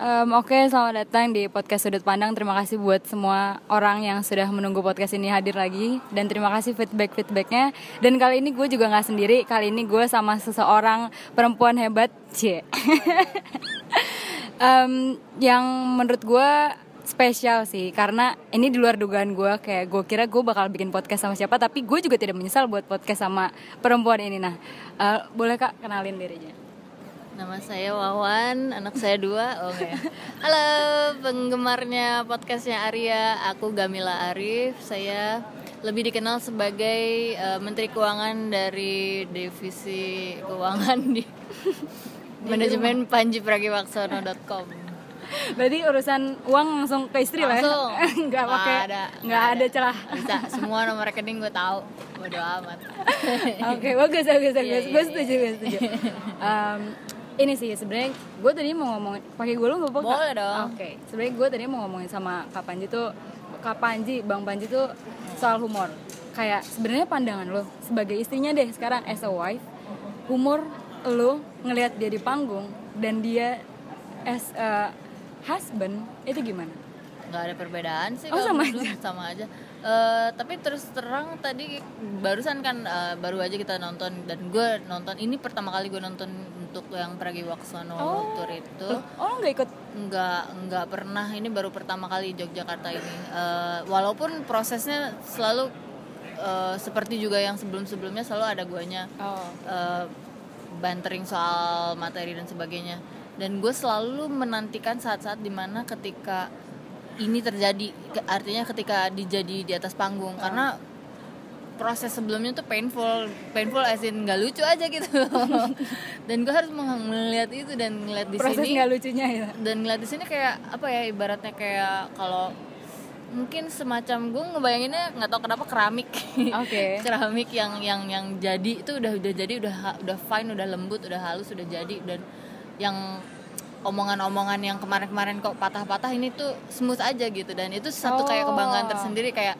Um, Oke, selamat datang di podcast Sudut Pandang. Terima kasih buat semua orang yang sudah menunggu podcast ini hadir lagi dan terima kasih feedback feedbacknya. Dan kali ini gue juga nggak sendiri. Kali ini gue sama seseorang perempuan hebat, c. um, yang menurut gue spesial sih karena ini di luar dugaan gue kayak gue kira gue bakal bikin podcast sama siapa tapi gue juga tidak menyesal buat podcast sama perempuan ini nah uh, boleh kak kenalin dirinya Nama saya Wawan, anak saya dua. Oke. Okay. Halo penggemarnya podcastnya Arya, aku Gamila Arif. Saya lebih dikenal sebagai uh, Menteri Keuangan dari divisi keuangan di manajemen panjipragiwaksono.com. Berarti urusan uang langsung ke istri lah ya? Nggak pakai, ada, nggak ada celah. Bisa, semua nomor rekening gue tahu. Bodo amat. Oke, okay, bagus, bagus, bagus. Yeah, gue setuju, gue setuju. Um, ini sih sebenarnya gue tadi mau ngomongin pakai gue lu nggak boleh dong. Oke okay. sebenarnya gue tadi mau ngomongin sama kak Panji tuh kak Panji bang Panji tuh soal humor. Kayak sebenarnya pandangan lo sebagai istrinya deh sekarang as a wife humor lo ngelihat dia di panggung dan dia as a husband itu gimana? Nggak ada perbedaan sih oh, sama aja? sama aja. Uh, tapi terus terang tadi barusan kan uh, baru aja kita nonton dan gue nonton ini pertama kali gue nonton untuk yang Pragiwaksono oh. tour itu. Oh nggak ikut? Nggak nggak pernah. Ini baru pertama kali Yogyakarta ini. Uh, walaupun prosesnya selalu uh, seperti juga yang sebelum sebelumnya selalu ada guanya. Oh. uh, bantering soal materi dan sebagainya. Dan gue selalu menantikan saat-saat di mana ketika ini terjadi artinya ketika dijadi di atas panggung. Uh. karena proses sebelumnya tuh painful painful as in nggak lucu aja gitu. Dan gue harus melihat itu dan ngeliat di proses sini nggak lucunya ya dan ngeliat di sini kayak apa ya ibaratnya kayak kalau mungkin semacam gue ngebayanginnya nggak tahu kenapa keramik. Okay. keramik yang yang yang jadi itu udah udah jadi udah udah fine udah lembut udah halus udah jadi. Dan yang omongan-omongan yang kemarin-kemarin kok patah-patah ini tuh smooth aja gitu. Dan itu satu oh. kayak kebanggaan tersendiri kayak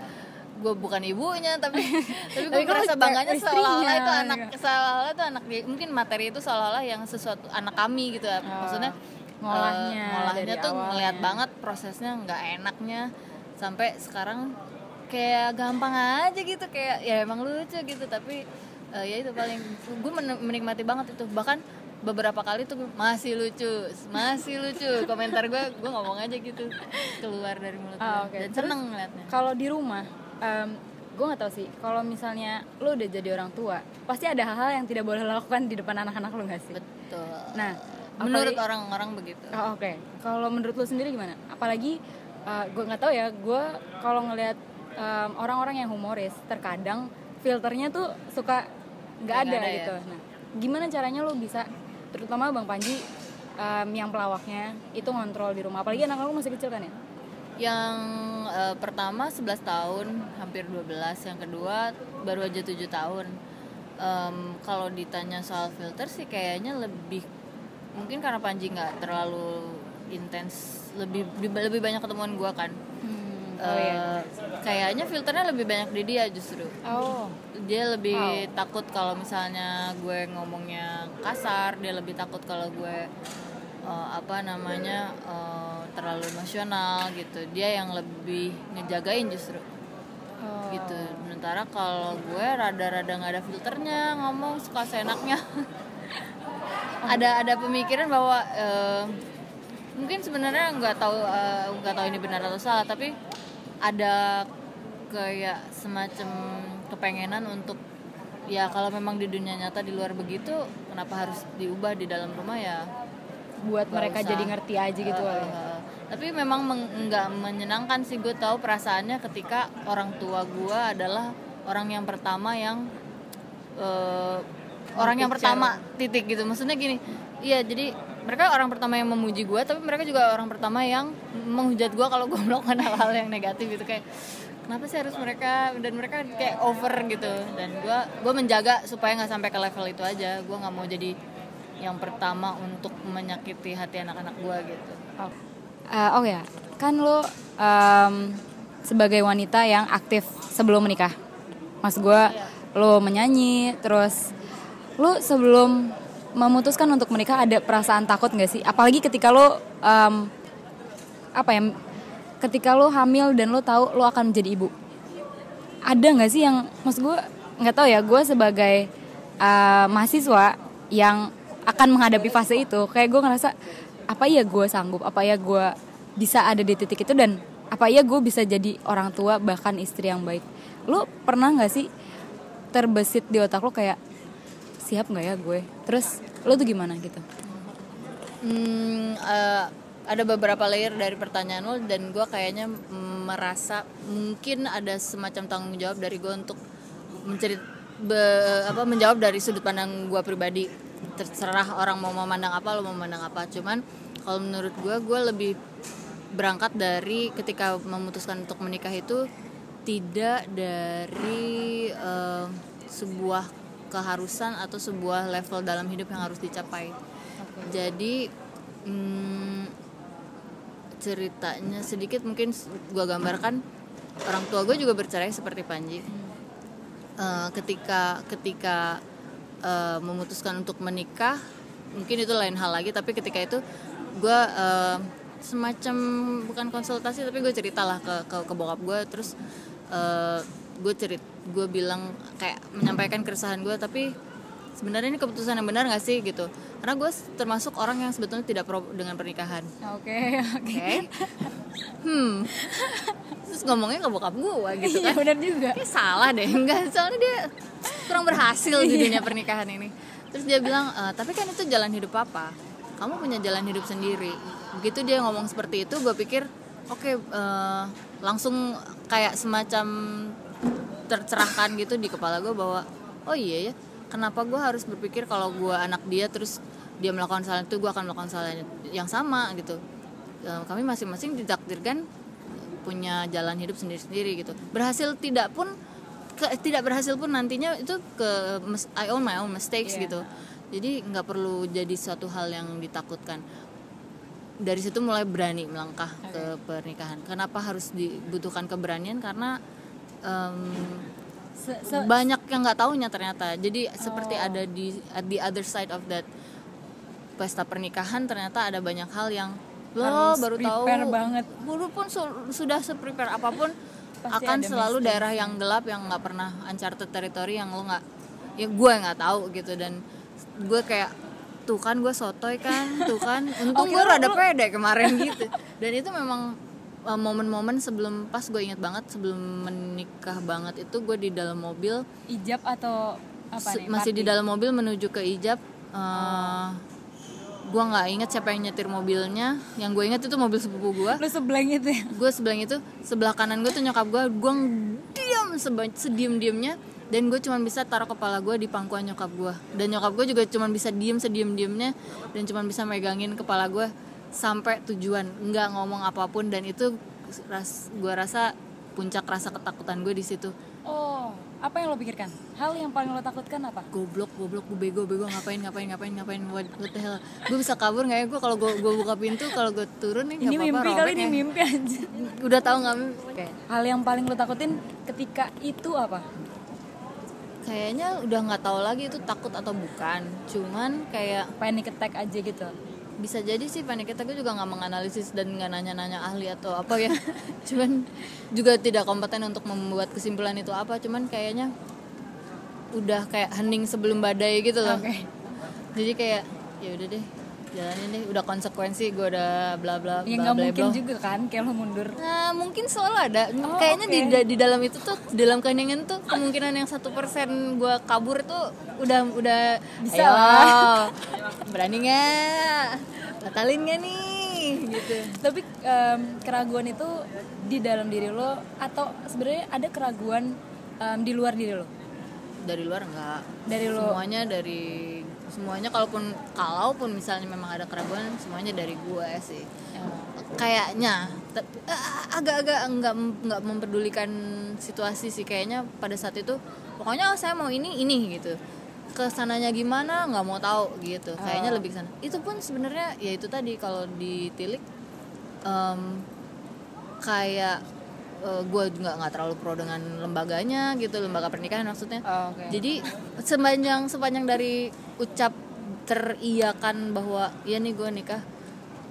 gue bukan ibunya tapi tapi gue merasa bangganya seolah-olah itu anak seolah-olah itu anak dia mungkin materi itu seolah-olah yang sesuatu anak kami gitu ya. Oh. maksudnya ngolahnya uh, ngolahnya tuh ngeliat banget prosesnya nggak enaknya. Sampai sekarang kayak gampang aja gitu kayak ya emang lucu gitu tapi uh, ya itu paling gue menikmati banget itu. Bahkan beberapa kali tuh masih lucu masih lucu komentar gue gue ngomong aja gitu keluar dari mulut ah, okay. dan seneng ngeliatnya. kalau di rumah um, gue nggak tahu sih. Kalau misalnya lo udah jadi orang tua pasti ada hal-hal yang tidak boleh lakukan di depan anak-anak lo nggak sih? Betul. Nah menurut orang-orang begitu. Oh, oke. Okay. kalau menurut lo sendiri gimana? Apalagi uh, gue nggak tahu ya gue kalau ngelihat um, orang-orang yang humoris terkadang filternya tuh suka nggak ada, ada gitu. Ya? nah gimana caranya lo bisa terutama bang Panji um, yang pelawaknya itu ngontrol di rumah? Apalagi anak aku masih kecil kan ya yang uh, pertama 11 tahun hampir 12 yang kedua baru aja 7 tahun. Um, kalau ditanya soal filter sih kayaknya lebih mungkin karena Panji nggak terlalu intens lebih lebih banyak ketemuan gue kan. Hmm, oh, iya. uh, kayaknya filternya lebih banyak di dia justru. Oh. Dia lebih wow. takut kalau misalnya gue ngomongnya kasar dia lebih takut kalau gue uh, apa namanya uh, terlalu emosional gitu. Dia yang lebih ngejagain justru. Oh. gitu. Sementara kalau gue rada-rada nggak ada filternya ngomong suka seenaknya. Ada ada pemikiran bahwa uh, mungkin sebenarnya nggak tahu nggak uh, tahu ini benar atau salah tapi ada kayak semacam kepengenan untuk ya kalau memang di dunia nyata di luar begitu kenapa harus diubah di dalam rumah ya buat mereka usah. jadi ngerti aja gitu uh, uh, tapi memang nggak menyenangkan sih gue tahu perasaannya ketika orang tua gue adalah orang yang pertama yang uh, orang yang pertama titik gitu. Maksudnya gini iya jadi mereka orang pertama yang memuji gue tapi mereka juga orang pertama yang menghujat gue kalau gue melakukan hal-hal yang negatif gitu. Kayak kenapa sih harus mereka dan mereka kayak over gitu. Dan gue gue menjaga supaya nggak sampai ke level itu aja. Gue nggak mau jadi yang pertama untuk menyakiti hati anak-anak gue gitu. Oh. Uh, oh ya kan lo um, sebagai wanita yang aktif sebelum menikah. Mas gue iya. lo menyanyi terus lo sebelum memutuskan untuk menikah ada perasaan takut nggak sih? Apalagi ketika lo um, apa ya ketika lo hamil dan lo tahu lo akan menjadi ibu. Ada nggak sih yang maksud gue nggak tahu ya gue sebagai uh, mahasiswa yang akan menghadapi fase itu. Kayak gue ngerasa apa ya gue sanggup? Apa ya gue bisa ada di titik itu? Dan apa ya gue bisa jadi orang tua bahkan istri yang baik? Lo pernah nggak sih terbesit di otak lo kayak siap nggak ya gue? Terus lo tuh gimana gitu? Hmm, uh, ada beberapa layer dari pertanyaan lo dan gue kayaknya merasa mungkin ada semacam tanggung jawab dari gue untuk mencerit be, apa menjawab dari sudut pandang gue pribadi terserah orang mau memandang apa lo mau memandang apa. Cuman kalau menurut gue gue lebih berangkat dari ketika memutuskan untuk menikah itu tidak dari uh, sebuah keharusan atau sebuah level dalam hidup yang harus dicapai. Okay. jadi hmm, ceritanya sedikit mungkin gue gambarkan. Orang tua gue juga bercerai seperti Panji. Uh, ketika ketika uh, memutuskan untuk menikah mungkin itu lain hal lagi tapi ketika itu gue uh, semacam bukan konsultasi tapi gue ceritalah ke ke, ke bokap gue terus uh, gue cerit gue bilang kayak menyampaikan keresahan gue tapi sebenarnya ini keputusan yang benar gak sih gitu. Karena gue termasuk orang yang sebetulnya tidak pro dengan pernikahan. Oke okay, oke? Okay. hmm. Terus ngomongnya ke bokap gue gitu iya, kan. iya benar juga. Kayak salah deh enggak. Soalnya dia kurang berhasil di iya. dunia pernikahan ini. Terus dia bilang e, tapi kan itu jalan hidup papa. Kamu punya jalan hidup sendiri. Begitu dia ngomong seperti itu gue pikir oke okay, uh, eh, langsung kayak semacam tercerahkan gitu di kepala gue bahwa oh iya ya kenapa gue harus berpikir kalau gue anak dia terus dia melakukan salah itu gue akan melakukan salah yang sama gitu. Kami masing-masing ditakdirkan punya jalan hidup sendiri-sendiri gitu. Berhasil tidak pun ke, tidak berhasil pun nantinya itu ke I own my own mistakes yeah. gitu. Jadi nggak perlu jadi suatu hal yang ditakutkan. Dari situ mulai berani melangkah okay. ke pernikahan. Kenapa harus dibutuhkan keberanian? Karena um, se -se banyak yang nggak tahunya ternyata. Jadi oh. seperti ada di at the other side of that pesta pernikahan ternyata ada banyak hal yang lo baru tahu. banget. Pun su sudah seprepare apa pun Pasti akan selalu misteri. daerah yang gelap yang nggak pernah uncharted territory yang lo nggak ya gue nggak tahu gitu. Dan gue kayak tuh kan gue sotoy kan tuh kan. Untung oh, gue rada pede kemarin gitu. Dan itu memang momen-momen sebelum pas gue inget banget sebelum menikah banget itu gue di dalam mobil. Ijab atau apa nih, masih di dalam mobil menuju ke ijab. Uh, oh. gue nggak inget siapa yang nyetir mobilnya. Yang gue inget itu mobil sepupu gue lu sebelah itu ya? Gue sebelah itu sebelah kanan gue tuh nyokap gue gue diam sediem diemnya dan gue cuma bisa taruh kepala gue di pangkuan nyokap gue dan nyokap gue juga cuma bisa diem sediem diemnya dan cuma bisa megangin kepala gue sampai tujuan nggak ngomong apa pun dan itu ras gue rasa puncak rasa ketakutan gue di situ. Oh apa yang lo pikirkan? Hal yang paling lo takutkan apa? Goblok goblok gue bego bego ngapain ngapain ngapain ngapain what, what the hell? Gue bisa kabur nggak ya? Gue kalau gue gue buka pintu kalau gue turun nih ini apa-apa, mimpi kali ini ya. mimpi aja udah tahu nggak mimpi? Okay. hal yang paling lo takutin ketika itu apa? Kayaknya udah nggak tahu lagi itu takut atau bukan. Cuman kayak panic attack aja gitu bisa jadi sih panic attack gue juga nggak menganalisis dan nggak nanya-nanya ahli atau apa ya. Cuman juga tidak kompeten untuk membuat kesimpulan itu apa. Cuman kayaknya udah kayak hening sebelum badai gitu loh. Okay. jadi kayak ya udah deh jalanin deh udah konsekuensi gue udah bla bla ya nggak mungkin juga kan kayak lo mundur. Nah mungkin selalu ada. Oh, kayaknya okay. di di dalam itu tuh di dalam keheningan tuh kemungkinan yang satu persen gue kabur tuh udah udah bisa lah. Berani nggak? Batalin gak nih? Gitu. Tapi um, keraguan itu di dalam diri lo atau sebenarnya ada keraguan um, di luar diri lo? Dari luar enggak dari lo? Semuanya dari semuanya kalaupun kalaupun misalnya memang ada keraguan semuanya dari gue sih ya. kayaknya agak-agak nggak nggak memperdulikan situasi sih kayaknya pada saat itu pokoknya oh, saya mau ini ini gitu ke sananya gimana nggak mau tahu gitu kayaknya oh. lebih sana itu pun sebenarnya ya itu tadi kalau ditilik um, kayak uh, eh, gue juga nggak terlalu pro dengan lembaganya gitu lembaga pernikahan maksudnya oh, okay. jadi sepanjang sepanjang dari ucap teriakan bahwa ya nih gue nikah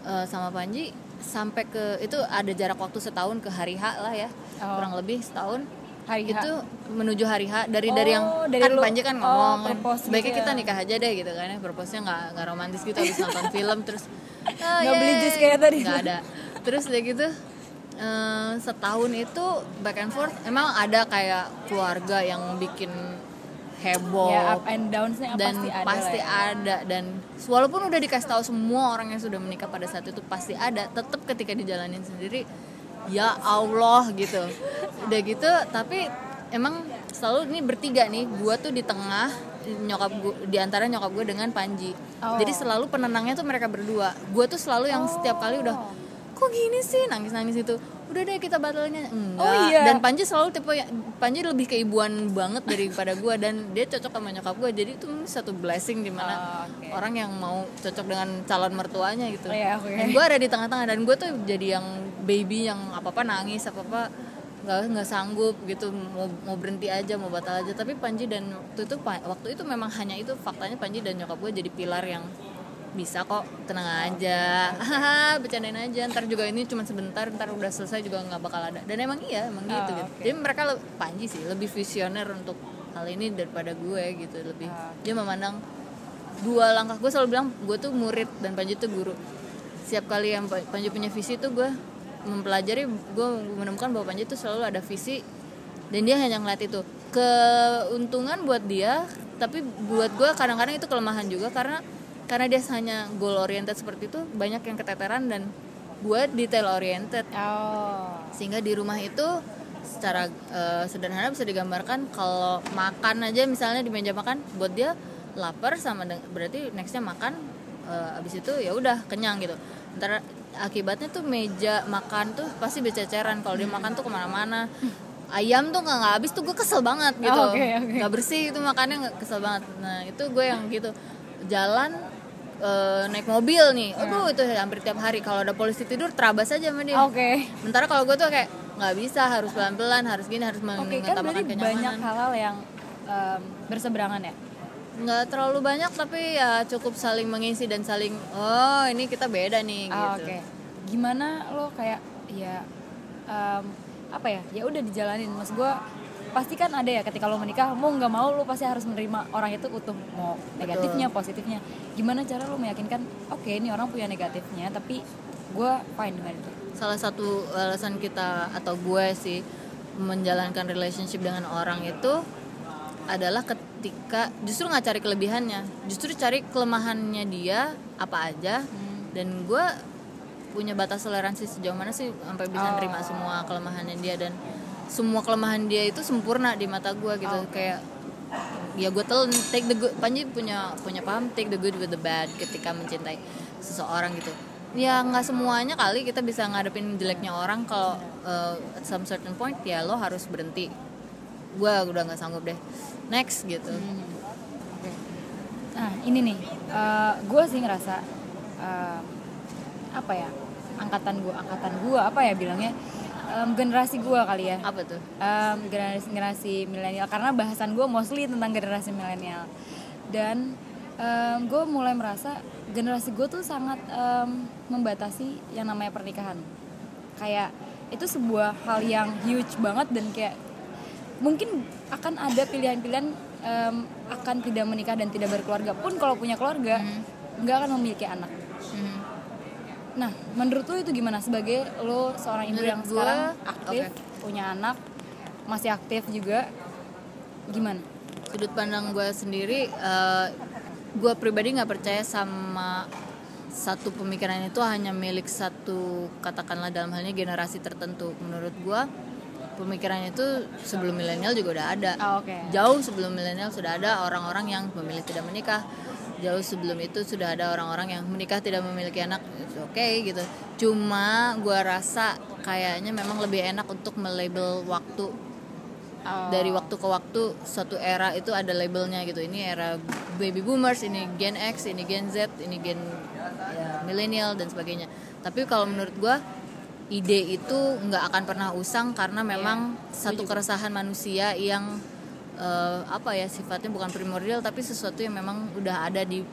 uh, sama Panji sampai ke itu ada jarak waktu setahun ke hari H lah ya oh. kurang lebih setahun hari H. itu menuju hari H dari oh, dari yang dari kan lu, Panji kan ngomong oh, sebaiknya gitu kita ya. nikah aja deh gitu kan ya proposnya nggak nggak romantis gitu habis nonton film terus oh, nggak beli jus kayak tadi nggak ada terus udah gitu uh, setahun itu back and forth emang ada kayak keluarga yang bikin heboh ya, up and downsnya dan pasti ada pasti ya. ada dan walaupun udah dikasih tahu semua orang yang sudah menikah pada saat itu pasti ada tetap ketika dijalanin sendiri ya Allah gitu udah gitu tapi emang selalu ini bertiga nih gue tuh di tengah nyokap gue di antara nyokap gue dengan Panji oh. jadi selalu penenangnya tuh mereka berdua gue tuh selalu yang oh. setiap kali udah kok gini sih? Nangis nangis itu udah deh kita batalnya. Enggak. Oh, iya. dan Panji selalu tipe Panji lebih keibuan banget daripada gue dan dia cocok sama nyokap gue jadi itu satu blessing di mana oh, okay. orang yang mau cocok dengan calon mertuanya gitu. Oh, iya, okay. dan gue ada di tengah-tengah. Dan gue tuh jadi yang baby yang apa apa nangis apa apa nggak nggak sanggup gitu. Mau mau berhenti aja mau batal aja. Tapi Panji dan waktu itu waktu itu memang hanya itu faktanya Panji dan nyokap gue jadi pilar yang bisa kok tenang aja. Haha bercandain aja. Ntar juga ini cuma sebentar ntar udah selesai juga nggak bakal ada. Dan emang iya emang oh, gitu, gitu. jadi mereka le- Panji sih lebih visioner untuk hal ini daripada gue gitu. Lebih oh. dia memandang dua langkah. Gue selalu bilang gue tuh murid dan Panji tuh guru. Setiap kali yang Panji punya visi tuh gue mempelajari gue menemukan bahwa Panji tuh selalu ada visi dan dia hanya ngeliat itu. Keuntungan buat dia tapi buat gue kadang-kadang itu kelemahan juga karena karena dia hanya goal oriented seperti itu banyak yang keteteran dan gue detail oriented oh. sehingga di rumah itu secara uh, sederhana bisa digambarkan kalau makan aja misalnya di meja makan buat dia lapar sama berarti nextnya makan uh, abis itu ya udah kenyang gitu ntar akibatnya tuh meja makan tuh pasti bececeran kalau dia hmm. makan tuh ke mana-mana ayam tuh nggak habis tuh gue kesel banget gitu oh, okay, okay. nggak bersih itu makannya nggak kesel banget nah itu gue yang gitu jalan uh, naik mobil nih, yeah. aduh itu hampir tiap hari. Kalau ada polisi tidur, terabas aja sama dia. Oke. Okay. Sementara kalau gue tuh kayak nggak bisa, harus pelan-pelan, harus gini, harus okay, kan kenyamanan. banyak hal-hal yang um, berseberangan ya. Nggak terlalu banyak, tapi ya cukup saling mengisi dan saling, oh ini kita beda nih. Oh, gitu. Oke. Okay. Gimana lo kayak ya um, apa ya? Ya udah dijalanin, mas gue pasti kan ada ya ketika lo menikah mau nggak mau lo pasti harus menerima orang itu utuh mau negatifnya Betul. positifnya gimana cara lo meyakinkan oke okay, ini orang punya negatifnya tapi gue fine dengan itu salah satu alasan kita atau gue sih menjalankan relationship dengan orang itu adalah ketika justru nggak cari kelebihannya justru cari kelemahannya dia apa aja hmm. dan gue punya batas toleransi sejauh mana sih sampai bisa oh. nerima semua kelemahannya dia dan semua kelemahan dia itu sempurna di mata gue gitu oh, okay. kayak ya gue tel take the good Panji punya punya paham take the good with the bad ketika mencintai seseorang gitu ya nggak semuanya kali kita bisa ngadepin jeleknya orang kalau uh, at some certain point ya lo harus berhenti gue udah nggak sanggup deh next gitu hmm. okay. nah ini nih uh, gue sih ngerasa uh, apa ya angkatan gue angkatan gue apa ya bilangnya um, generasi gue kali ya. Apa tuh? Um, generasi generasi milenial. Karena bahasan gue mostly tentang generasi milenial. Dan um, gue mulai merasa generasi gue tuh sangat um, membatasi yang namanya pernikahan. Kayak itu sebuah hal yang huge banget dan kayak mungkin akan ada pilihan-pilihan um, akan tidak menikah dan tidak berkeluarga pun kalau punya keluarga hmm. nggak hmm. akan memiliki anak. Hmm Nah, menurut lo itu gimana sebagai lo seorang ibu menurut yang gua, sekarang aktif, okay. punya anak, masih aktif juga, gimana? Sudut pandang gue sendiri, uh, eh, gue pribadi nggak percaya sama satu pemikiran itu hanya milik satu katakanlah dalam halnya generasi tertentu. Menurut gue pemikirannya itu sebelum milenial juga udah ada. Oh, okay. Jauh sebelum milenial sudah ada orang-orang yang memilih tidak menikah jauh sebelum itu sudah ada orang-orang yang menikah tidak memiliki anak. Oke okay, gitu. Cuma gue rasa kayaknya memang lebih enak untuk melabel waktu. Oh. dari waktu ke waktu suatu era itu ada labelnya gitu. Ini era baby boomers ini gen X ini gen Z ini gen ya, milenial dan sebagainya. Tapi kalau menurut gue ide itu nggak akan pernah usang karena memang yeah. satu keresahan manusia yang uh, apa ya sifatnya bukan primordial tapi sesuatu yang memang udah ada di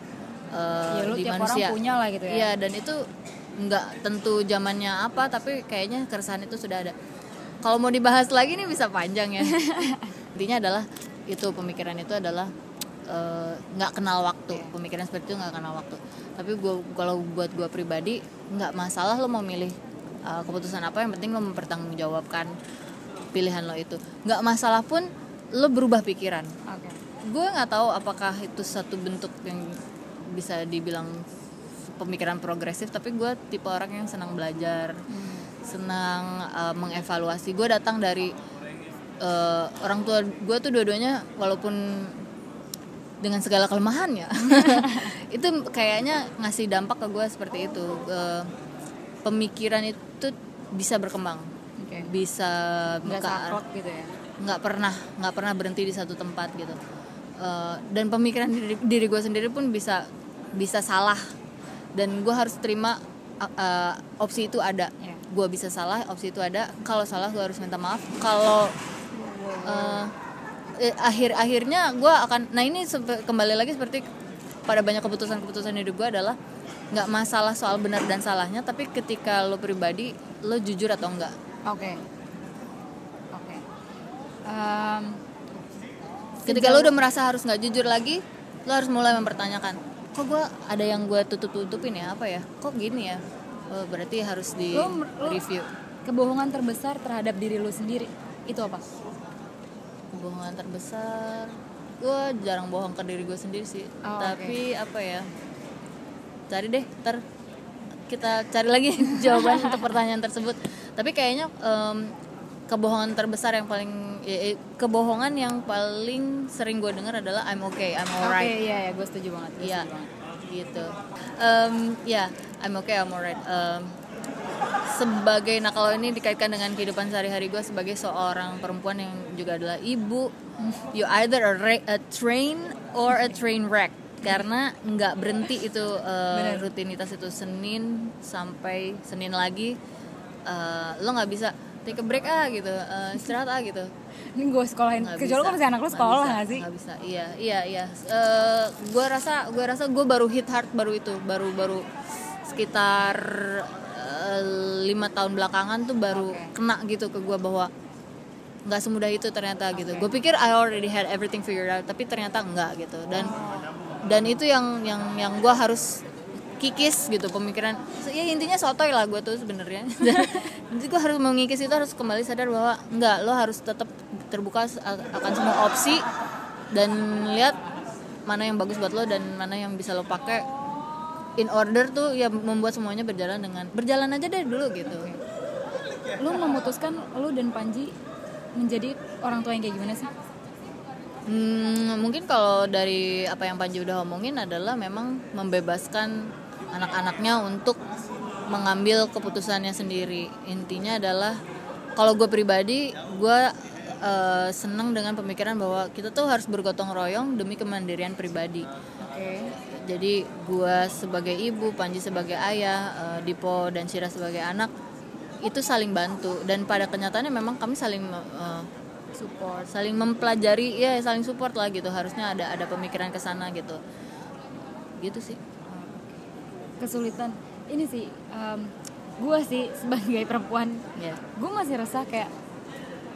uh, ya, lu di tiap manusia. Orang punya lah gitu ya. Iya dan itu nggak tentu zamannya apa tapi kayaknya keresahan itu sudah ada. Kalau mau dibahas lagi nih bisa panjang ya. Intinya adalah itu pemikiran itu adalah eh, nggak uh, kenal waktu. Pemikiran seperti itu nggak kenal waktu. Tapi gua kalau buat gue pribadi nggak masalah lo mau milih uh, keputusan apa yang penting lo mempertanggungjawabkan pilihan lo itu. Nggak masalah pun lo berubah pikiran okay. gue nggak tahu apakah itu satu bentuk yang bisa dibilang pemikiran progresif tapi gue tipe orang yang senang belajar hmm. senang uh, mengevaluasi gue datang dari uh, orang tua gue tuh dua-duanya walaupun dengan segala kelemahannya itu kayaknya ngasih dampak ke gue seperti itu uh, pemikiran itu bisa berkembang okay. bisa nggak gitu ya nggak pernah nggak pernah berhenti di satu tempat gitu. Uh, dan pemikiran diri, diri gue sendiri pun bisa bisa salah. Dan gue harus terima uh, opsi itu ada. Yeah. gue bisa salah opsi itu ada. Kalau salah gue harus minta maaf. Kalau uh, eh, akhir akhirnya gue akan nah ini kembali lagi seperti pada banyak keputusan-keputusan hidup gue adalah nggak masalah soal benar dan salahnya tapi ketika lo pribadi lo jujur atau enggak oke. okay. Um, ketika lo udah merasa harus nggak jujur lagi lo harus mulai mempertanyakan kok gue ada yang gue tutup tutupin ya? Apa ya? Kok gini ya? Oh, berarti harus di lo, lo, review. kebohongan terbesar terhadap diri lo sendiri itu apa? Kebohongan terbesar gue jarang bohong ke diri gue sendiri sih. Oh, tapi okay. apa ya? Cari deh ter kita cari lagi jawaban untuk pertanyaan tersebut. Tapi kayaknya um, kebohongan terbesar yang paling ya, eh, kebohongan yang paling sering gue dengar adalah I'm okay, I'm alright. Oke, okay, iya ya, gue setuju banget. Iya, gitu. Um, ya, yeah, I'm okay, I'm alright. Um, sebagai nah kalau ini dikaitkan dengan kehidupan sehari-hari gue sebagai seorang perempuan yang juga adalah ibu, you either a, a train or a train wreck karena nggak berhenti itu uh, rutinitas itu Senin sampai Senin lagi uh, lo nggak bisa take a break ah gitu. Uh, istirahat ah gitu. Ini gue sekolahin. Kecuali kan masih anak lo sekolah gak, gak sih? nggak bisa. Iya iya iya. Uh, eh, gue rasa gue rasa gue baru hit hard baru itu. Baru baru sekitar uh, lima tahun belakangan tuh baru okay. kena gitu ke gue bahwa nggak semudah itu ternyata okay. gitu gue pikir I already had everything figured out tapi ternyata enggak gitu. Dan dan itu yang yang yang gue harus kikis gitu pemikiran. Ya intinya sotoy lah gue tuh sebenarnya. Jadi gue harus mengikis itu harus kembali sadar bahwa enggak lo harus tetap terbuka akan semua opsi dan lihat mana yang bagus buat lo dan mana yang bisa lo pakai in order tuh ya membuat semuanya berjalan dengan berjalan aja deh dulu gitu. Lo memutuskan lo dan Panji menjadi orang tua yang kayak gimana sih? Hmm, mungkin kalau dari apa yang Panji udah omongin adalah memang membebaskan anak-anaknya untuk mengambil keputusannya sendiri. Intinya adalah kalau gue pribadi gue uh, senang dengan pemikiran bahwa kita tuh harus bergotong royong demi kemandirian pribadi. Okay. jadi gue sebagai ibu Panji sebagai ayah uh, Dipo dan Syira sebagai anak itu saling bantu. Dan pada kenyataannya memang kami saling uh, support. saling mempelajari ya saling support lah gitu. Harusnya ada ada pemikiran ke sana gitu. Gitu sih kesulitan. Ini sih um, gue sih sebagai perempuan yeah. gue masih rasa kayak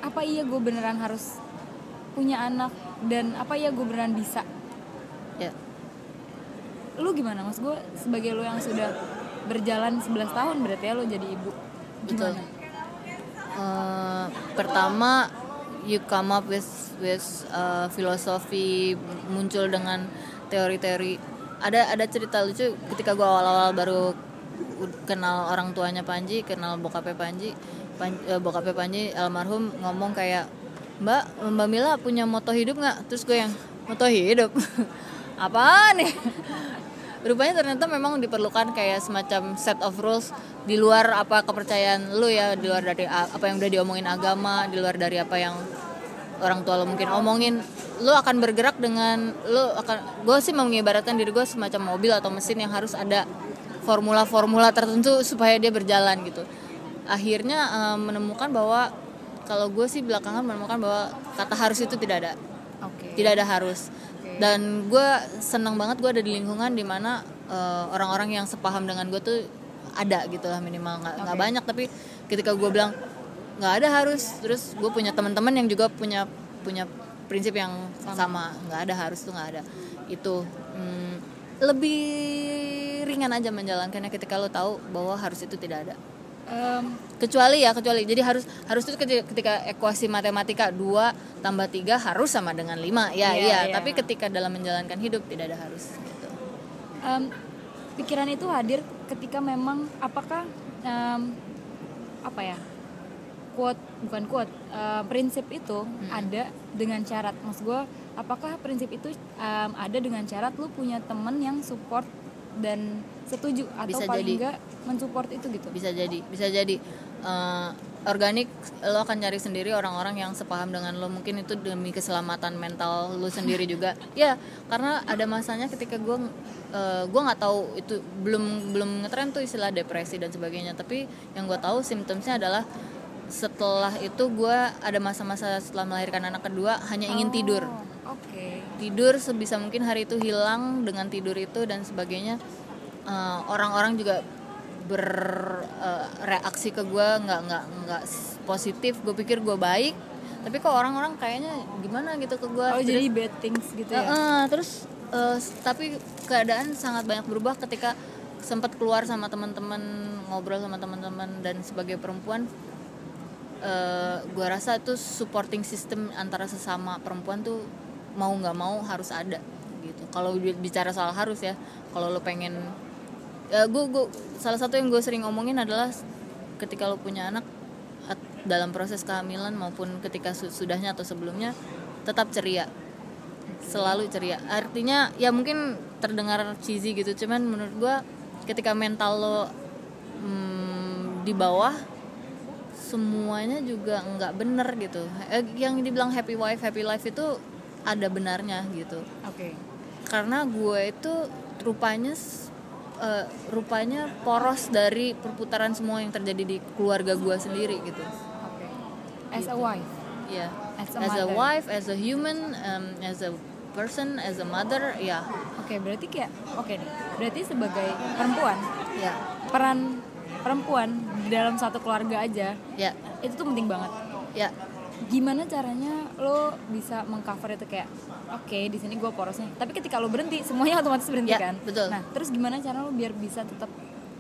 apa iya gue beneran harus punya anak dan apa iya gue beneran bisa? Yeah. lu gimana mas? Gue sebagai lu yang sudah berjalan 11 tahun berarti ya lu jadi ibu. Gimana? Uh, pertama you come up with with uh, filosofi muncul dengan teori-teori ada ada cerita lucu ketika gue awal-awal baru kenal orang tuanya Panji kenal bokapnya Panji Pan, eh, bokapnya Panji almarhum ngomong kayak Mbak Mbak Mila punya moto hidup nggak? Terus gue yang moto hidup? Apa nih? Rupanya ternyata memang diperlukan kayak semacam set of rules di luar apa kepercayaan lu ya di luar dari apa yang udah diomongin agama di luar dari apa yang orang tua lo mungkin omongin lo akan bergerak dengan lo akan gue sih mengibaratkan diri gue semacam mobil atau mesin yang harus ada formula-formula tertentu supaya dia berjalan gitu akhirnya um, menemukan bahwa kalau gue sih belakangan menemukan bahwa kata harus itu tidak ada okay. tidak ada harus okay. dan gue senang banget gue ada di lingkungan di mana uh, orang-orang yang sepaham dengan gue tuh ada gitu lah minimal nggak Oke. banyak tapi ketika gue bilang nggak ada harus terus gue punya teman-teman yang juga punya punya prinsip yang sama. Nggak ada harus tuh nggak ada. Itu mm, lebih ringan aja menjalankannya ketika lo tahu bahwa harus itu tidak ada. Em, kecuali ya kecuali. Jadi harus harus itu ketika, ketika ekuasi matematika 2 tambah 3 harus sama dengan 5 ya Iya, iya, iya. tapi ketika dalam menjalankan hidup tidak ada harus gitu. Em, pikiran itu hadir ketika memang apakah em, apa ya quote bukan quote em, prinsip itu ada dengan syarat. Maksud gue apakah prinsip itu em, ada dengan syarat lu punya temen yang support dan setuju atau Bisa paling jadi. enggak mensupport itu gitu? Bisa jadi bisa jadi. Eh, organik lo akan cari sendiri orang-orang yang sepaham dengan lo. Mungkin itu demi keselamatan mental lo sendiri juga. Ya karena ada masanya ketika gue eh, gue nggak tahu itu belum belum ngetren tuh istilah depresi dan sebagainya. Tapi yang gue tahu simptomsnya adalah setelah itu gue ada masa-masa setelah melahirkan anak kedua hanya ingin tidur. Oh, oke. Tidur sebisa mungkin hari itu hilang dengan tidur itu dan sebagainya Eh, orang-orang juga bereaksi ke gue nggak nggak nggak positif. Gue pikir gue baik tapi kok orang-orang kayaknya gimana gitu ke gue oh jadi bad things gitu ya? Eh, terus eh, s- tapi keadaan sangat banyak berubah ketika sempat keluar sama teman-teman ngobrol sama teman-teman dan sebagai perempuan eh gue rasa itu supporting system antara sesama perempuan tuh mau nggak mau harus ada gitu. Kalau bi- bicara soal harus ya kalau lo pengen ya gue gue salah satu yang gue sering ngomongin adalah ketika lo punya anak dalam proses kehamilan maupun ketika su- sudahnya atau sebelumnya tetap ceria. Selalu ceria. Artinya ya mungkin terdengar cheesy gitu cuman menurut gua ketika mental lo mm, di bawah semuanya juga nggak bener gitu. Eh, yang dibilang happy wife happy life itu ada benarnya gitu. Oke. Karena gue itu rupanya eh, rupanya poros dari perputaran semua yang terjadi di keluarga gue sendiri gitu. Oke. As a wife? Ya As a as a wife as a human um, as a person as a mother ya Oke, berarti kayak oke nih. Berarti sebagai perempuan, ya peran perempuan di dalam satu keluarga aja ya itu tuh penting banget. ya Gimana caranya lo bisa mengcover itu kayak oke di sini gue porosnya. Tapi ketika lo berhenti, semuanya otomatis berhenti Ya, kan? betul. Nah, terus gimana cara lo biar bisa tetap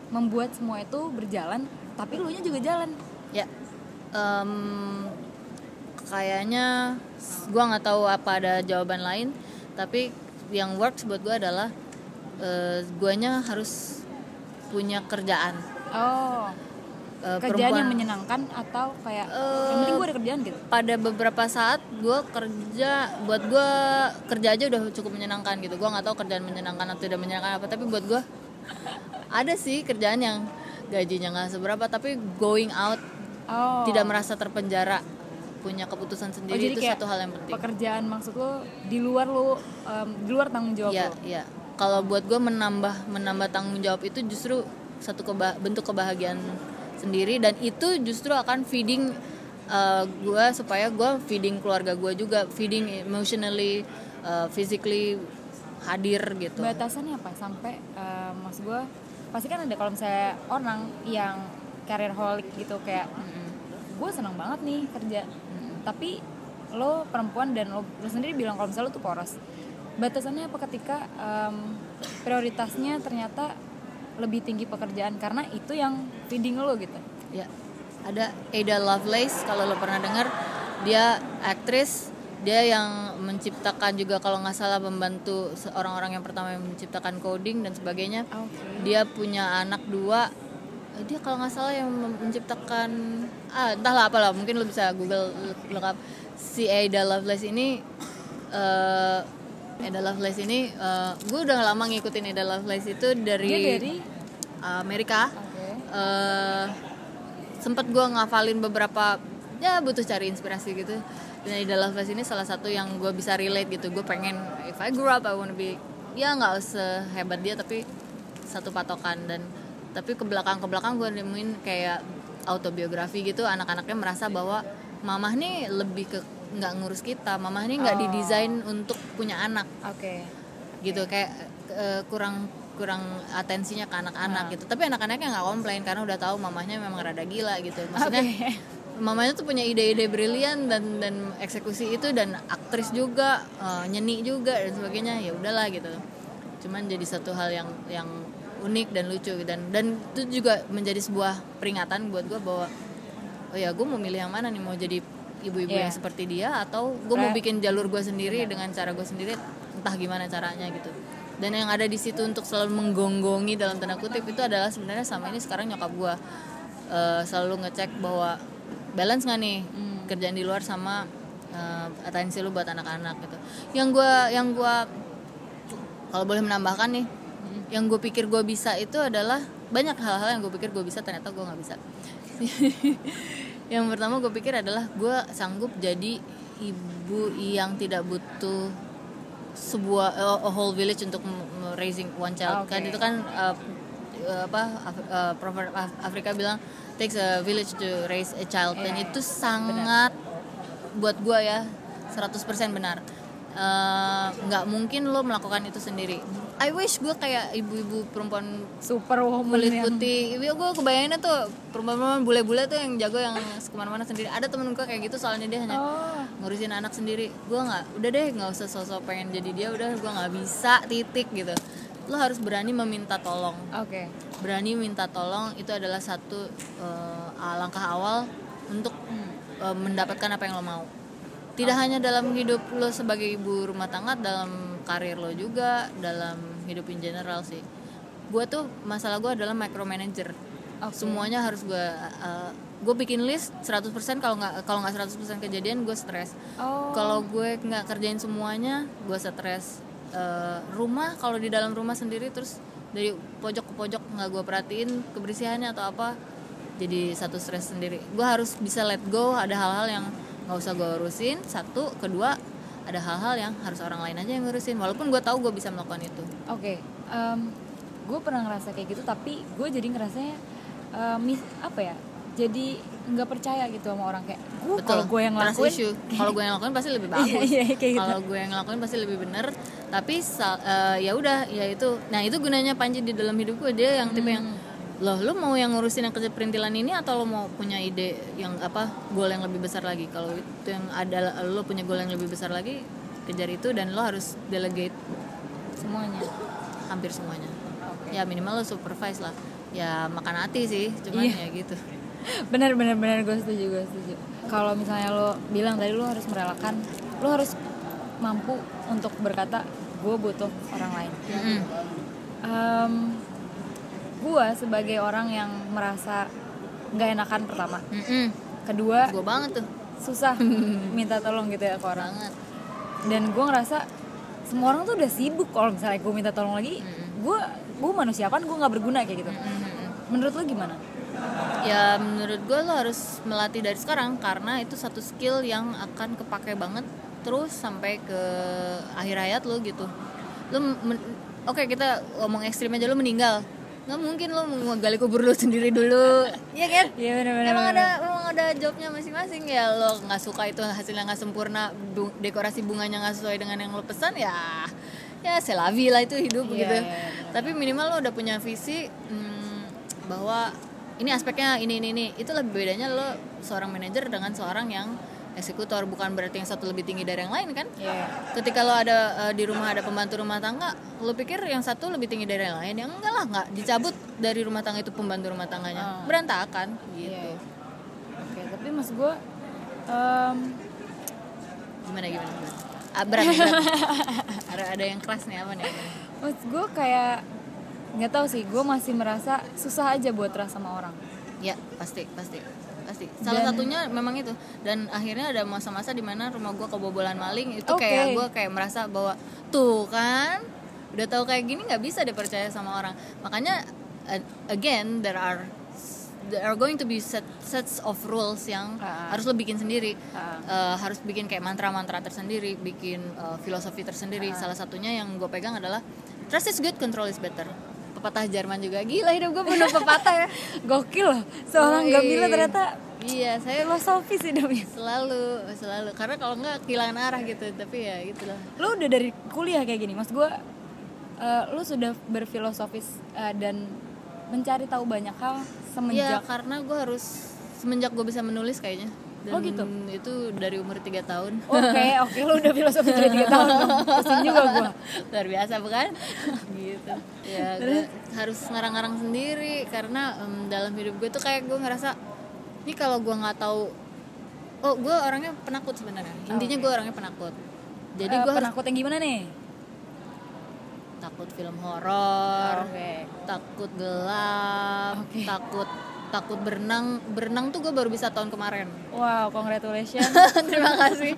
membuat semua itu berjalan, tapi lo nya juga jalan. ya Em, kayaknya gue nggak tahu apa ada jawaban lain tapi yang works buat gue adalah eh, guanya harus punya kerjaan Oh, Eh, kerjaan yang menyenangkan atau kayak Eh, yang penting gue ada kerjaan gitu. pada beberapa saat gue kerja buat gue kerja aja udah cukup menyenangkan gitu gue nggak tahu kerjaan menyenangkan atau tidak menyenangkan apa tapi buat gue ada sih kerjaan yang gajinya nggak seberapa tapi going out Oh. tidak merasa terpenjara punya keputusan Oh, sendiri jadi itu satu hal yang penting pekerjaan maksud lo di luar lo em, di luar tanggung jawab Iya lo. iya kalau buat gue menambah menambah tanggung jawab itu justru satu keba- bentuk kebahagiaan sendiri. Dan itu justru akan feeding gue supaya gue feeding keluarga gue juga. Feeding emotionally uh, physically hadir gitu. Batasannya apa? Sampai em, maksud gue pasti kan ada kalau misalnya orang yang career holic gitu kayak gue seneng banget nih kerja. Tapi lo perempuan dan lo, lo sendiri bilang kalau misalnya lo tuh poros. Batasannya apa ketika em, prioritasnya ternyata lebih tinggi pekerjaan karena itu yang feeding lo gitu. Ya ada Ada Lovelace kalau lo pernah dengar dia aktris dia yang menciptakan juga kalau nggak salah membantu orang-orang yang pertama yang menciptakan coding dan sebagainya. Oke. Dia punya anak dua dia kalau nggak salah yang menciptakan ah entahlah apalah mungkin lo bisa google up si Ada Lovelace ini eh Ada Lovelace ini eh gue udah lama ngikutin Ada Lovelace itu dari, dia dari? Amerika. Oke. Eh sempet gue ngafalin beberapa ya butuh cari inspirasi gitu. Dan Ida Lovelace ini salah satu yang gue bisa relate gitu. Gue pengen if I grew up I wanna be ya nggak sehebat dia tapi satu patokan. Dan tapi ke belakang ke belakang gue nemuin kayak autobiografi gitu. Anak-anaknya merasa bahwa mamah nih lebih ke nggak ngurus kita mamah nih nggak Oh. didesain untuk punya anak. Oke. Gitu kayak eh, kurang kurang atensinya ke anak-anak Ah. gitu. Tapi anak-anaknya nggak komplain karena udah tahu mamahnya memang rada gila gitu. Maksudnya Oke. mamanya tuh punya ide-ide brilian dan dan eksekusi itu dan aktris juga eh, nyeni juga dan sebagainya. Ya udahlah gitu. Cuman jadi satu hal yang yang unik dan lucu. Dan dan itu juga menjadi sebuah peringatan buat gue bahwa oh ya gue mau milih yang mana nih? Mau jadi ibu-ibu Iya. yang seperti dia atau gue mau bikin jalur gue sendiri dengan cara gue sendiri entah gimana caranya gitu. Dan yang ada di situ untuk selalu menggonggongi dalam tanda kutip itu adalah sebenarnya sama ini sekarang nyokap gue eh, selalu ngecek bahwa balance nggak nih Hmm. kerjaan di luar sama eh, atensi lu buat anak-anak gitu. Yang gue yang gua kalau boleh menambahkan nih yang gue pikir gue bisa itu adalah banyak hal-hal yang gue pikir gue bisa ternyata gue nggak bisa yang pertama gue pikir adalah gue sanggup jadi ibu yang tidak butuh sebuah uh, a whole village untuk raising one child. Oke. kan itu kan uh, uh, apa uh, proverb Afrika bilang takes a village to raise a child. Dan Iya, itu sangat buat gue ya 100% benar. Eh, nggak mungkin lo melakukan itu sendiri I wish gue kayak ibu-ibu perempuan super kulit yang- putih. Iya gue kebayanginnya tuh perempuan-perempuan bule-bule tuh yang jago yang ke mana-mana sendiri. Ada temen gue kayak gitu soalnya dia hanya oh. ngurusin anak sendiri. Gue nggak udah deh nggak usah sosok pengen jadi dia udah gue nggak bisa titik gitu. Lo harus berani meminta tolong. Oke. Berani minta tolong itu adalah satu eh, langkah awal untuk eh, mendapatkan apa yang lo mau. Tidak hanya dalam hidup lo sebagai ibu rumah tangga dalam karir lo juga dalam hidup in general sih. Gue tuh masalah gue adalah micromanager. Oke. semuanya harus gue gue bikin list 100% kalau nggak kalau nggak 100% kejadian gue stres. Oh. Kalau gue nggak kerjain semuanya gue stres. Eh, rumah kalau di dalam rumah sendiri terus dari pojok ke pojok nggak gue perhatiin kebersihannya atau apa jadi satu stres sendiri. Gue harus bisa let go ada hal-hal yang nggak usah gue urusin satu. Kedua ada hal-hal yang harus orang lain aja yang ngurusin walaupun gue tahu gue bisa melakukan itu. Oke gue pernah ngerasa kayak gitu tapi gue jadi ngerasanya eh, mis apa ya jadi nggak percaya gitu sama orang. Kayak gue kalau gue yang ngelakuin kalau gue yang lakuin pasti lebih bagus. Iya, iya, kayak gitu. kalau gue yang ngelakuin pasti lebih bener. Tapi eh, ya udah ya itu. Nah itu gunanya Panji di dalam hidup gue dia yang tipe yang Hmm. Loh lo mau yang ngurusin yang kerja perintilan ini atau lo mau punya ide yang apa goal yang lebih besar lagi? Kalau itu yang ada lo punya goal yang lebih besar lagi kejar itu dan lo harus delegate semuanya. Hampir semuanya. Oke. ya minimal lo supervise lah. Ya makan hati sih cuman Iya. ya gitu. Benar benar benar. Gue setuju gue setuju. Kalau misalnya lo bilang tadi lo harus merelakan lo harus mampu untuk berkata gue butuh orang lain. Mm-mm. Gue sebagai orang yang merasa nggak enakan pertama. Mm-mm. kedua gue banget tuh. susah minta tolong gitu ya ke orang. Banget. Dan gue ngerasa semua orang tuh udah sibuk kalau misalnya gue minta tolong lagi gue gue manusia apa gue nggak berguna kayak gitu. Mm-mm. menurut lo gimana? Ya menurut gue lo harus melatih dari sekarang karena itu satu skill yang akan kepake banget terus sampai ke akhir hayat lo gitu. Lo oke kita ngomong ekstrim aja lo meninggal nggak mungkin lo mau gali kubur lo sendiri dulu. Iya kan? Iya benar-benar. emang ada emang ada jobnya masing-masing ya. Lo nggak suka itu hasilnya nggak sempurna bu- dekorasi bunganya nggak sesuai dengan yang lo pesan ya ya selavi lah itu hidup Iya, gitu. iya, benar. tapi minimal lo udah punya visi hmm, bahwa ini aspeknya ini ini ini. Itu lebih bedanya lo seorang manajer dengan seorang yang eksekutor bukan berarti yang satu lebih tinggi dari yang lain kan Iya. ketika lo ada eh, di rumah ada pembantu rumah tangga lo pikir yang satu lebih tinggi dari yang lain yang enggak lah nggak dicabut dari rumah tangga itu pembantu rumah tangganya Ah. berantakan gitu Iya. Oke, tapi mas gue em, gimana gimana, gimana? Ah, berat, berat. ada ada yang keras nih apa nih mas gue kayak nggak tahu sih, gue masih merasa susah aja buat trust sama orang. ya pasti pasti pasti salah Dan- satunya memang itu. Dan akhirnya ada masa-masa di mana rumah gue kebobolan maling itu Oke. kayak gue kayak merasa bahwa tuh kan udah tahu kayak gini nggak bisa dipercaya sama orang. Makanya uh, again there are there are going to be set, sets of rules yang Ah. harus lo bikin sendiri. Ah. Uh, harus bikin kayak mantra-mantra tersendiri bikin uh, filosofi tersendiri. Salah satunya yang gue pegang adalah trust is good control is better pepatah Jerman juga. Gila hidup gue penuh pepatah ya. Gokil loh, seorang Wih. Gamila ternyata iya saya filosofis hidupnya. selalu selalu. Karena kalau nggak kehilangan arah gitu. Tapi ya gitulah Lo udah dari kuliah kayak gini, mas gue uh, lu sudah berfilosofis uh, dan mencari tahu banyak hal ya semenjak karena gue harus semenjak gue bisa menulis kayaknya dan Oh, gitu? itu dari umur tiga tahun Oke, oke, lu udah filosofi dari tiga tahun dong. Pusing juga gua. luar biasa bukan gitu ya gue harus ngarang-ngarang sendiri karena em, dalam hidup gue tuh kayak gue ngerasa ini kalau gue nggak tahu oh gue orangnya penakut sebenarnya intinya gue orangnya penakut jadi Eh, gue harus penakut yang gimana nih? takut film horor Oke. takut gelap Oke. takut takut berenang berenang tuh gue baru bisa tahun kemarin. Wow, congratulations. terima kasih.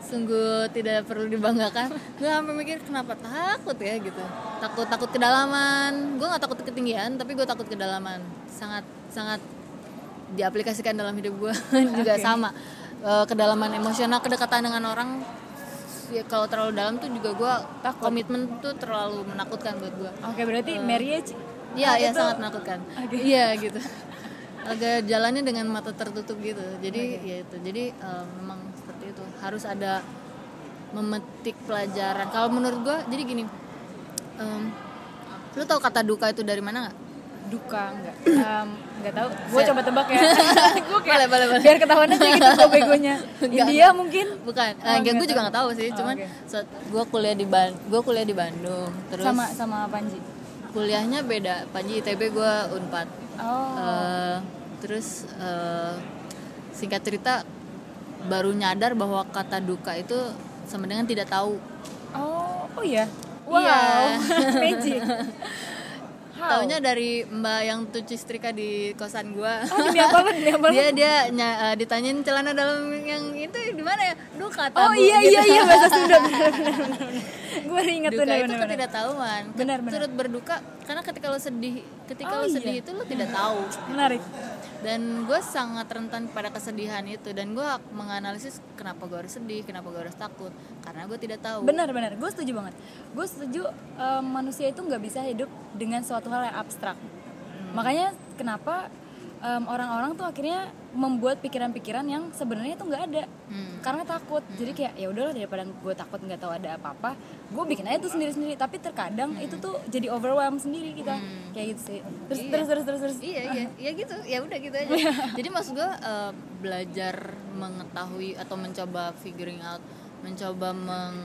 Sungguh tidak perlu dibanggakan. Gue sampai mikir kenapa takut ya gitu. Takut takut kedalaman. Gue nggak takut ketinggian tapi gue takut kedalaman. Sangat sangat diaplikasikan dalam hidup gue juga Oke. sama. Eh, kedalaman emosional kedekatan dengan orang ya kalau terlalu dalam tuh juga gue komitmen tuh terlalu menakutkan buat gue Oke, berarti marriage Iya, ah, iya itu- sangat menakutkan. Iya gitu. Agak jalannya dengan mata tertutup gitu. Jadi ya itu. Jadi eh, memang seperti itu. Harus ada memetik pelajaran. Kalau menurut gua jadi gini. em, lu tahu kata duka itu dari mana nggak? duka enggak? Um, enggak tahu. Gue coba tebak ya. Gue Boleh, boleh, boleh. biar ketahuan aja gitu gue begonya. India mungkin. Bukan. Oh, Eh, enggak, nggak gue juga nggak tahu sih. Oh, Cuman oke. saat gua kuliah di Ban, gua kuliah di Bandung. Terus sama sama Panji. Kuliahnya beda. Panji ITB gua Unpad. Oh. Eh, terus eh, singkat cerita baru nyadar bahwa kata duka itu sama dengan tidak tahu oh, oh iya. Wow. Iya. Magic. Taunya dari mbak yang cuci setrika di kosan gua Oh, demi apa dia dia ny- eh, ditanyain celana dalam yang itu di mana ya duh kata Oh iya iya iya bahasa Sunda. Gue ingat duka benar itu benar. ketidaktahuan Benar, benar. turut berduka karena ketika lo sedih ketika Oh, lo iya. sedih itu lo tidak tahu Menarik. dan gue sangat rentan pada kesedihan itu dan gue menganalisis kenapa gue harus sedih kenapa gue harus takut karena gue tidak tahu Benar benar. Gue setuju banget. Gue setuju em, manusia itu nggak bisa hidup dengan suatu hal yang abstrak. Makanya kenapa em, orang-orang tuh akhirnya membuat pikiran-pikiran yang sebenarnya itu nggak ada. Hmm. Karena takut. Jadi kayak ya udahlah daripada gue takut nggak tahu ada apa-apa, gue bikin aja tuh sendiri-sendiri. Tapi terkadang itu tuh jadi overwhelm sendiri kita. Kayak gitu sih. Terus Iya. terus terus terus terus. iya iya ya gitu ya udah gitu aja jadi maksud gue eh, belajar mengetahui atau mencoba figuring out mencoba meng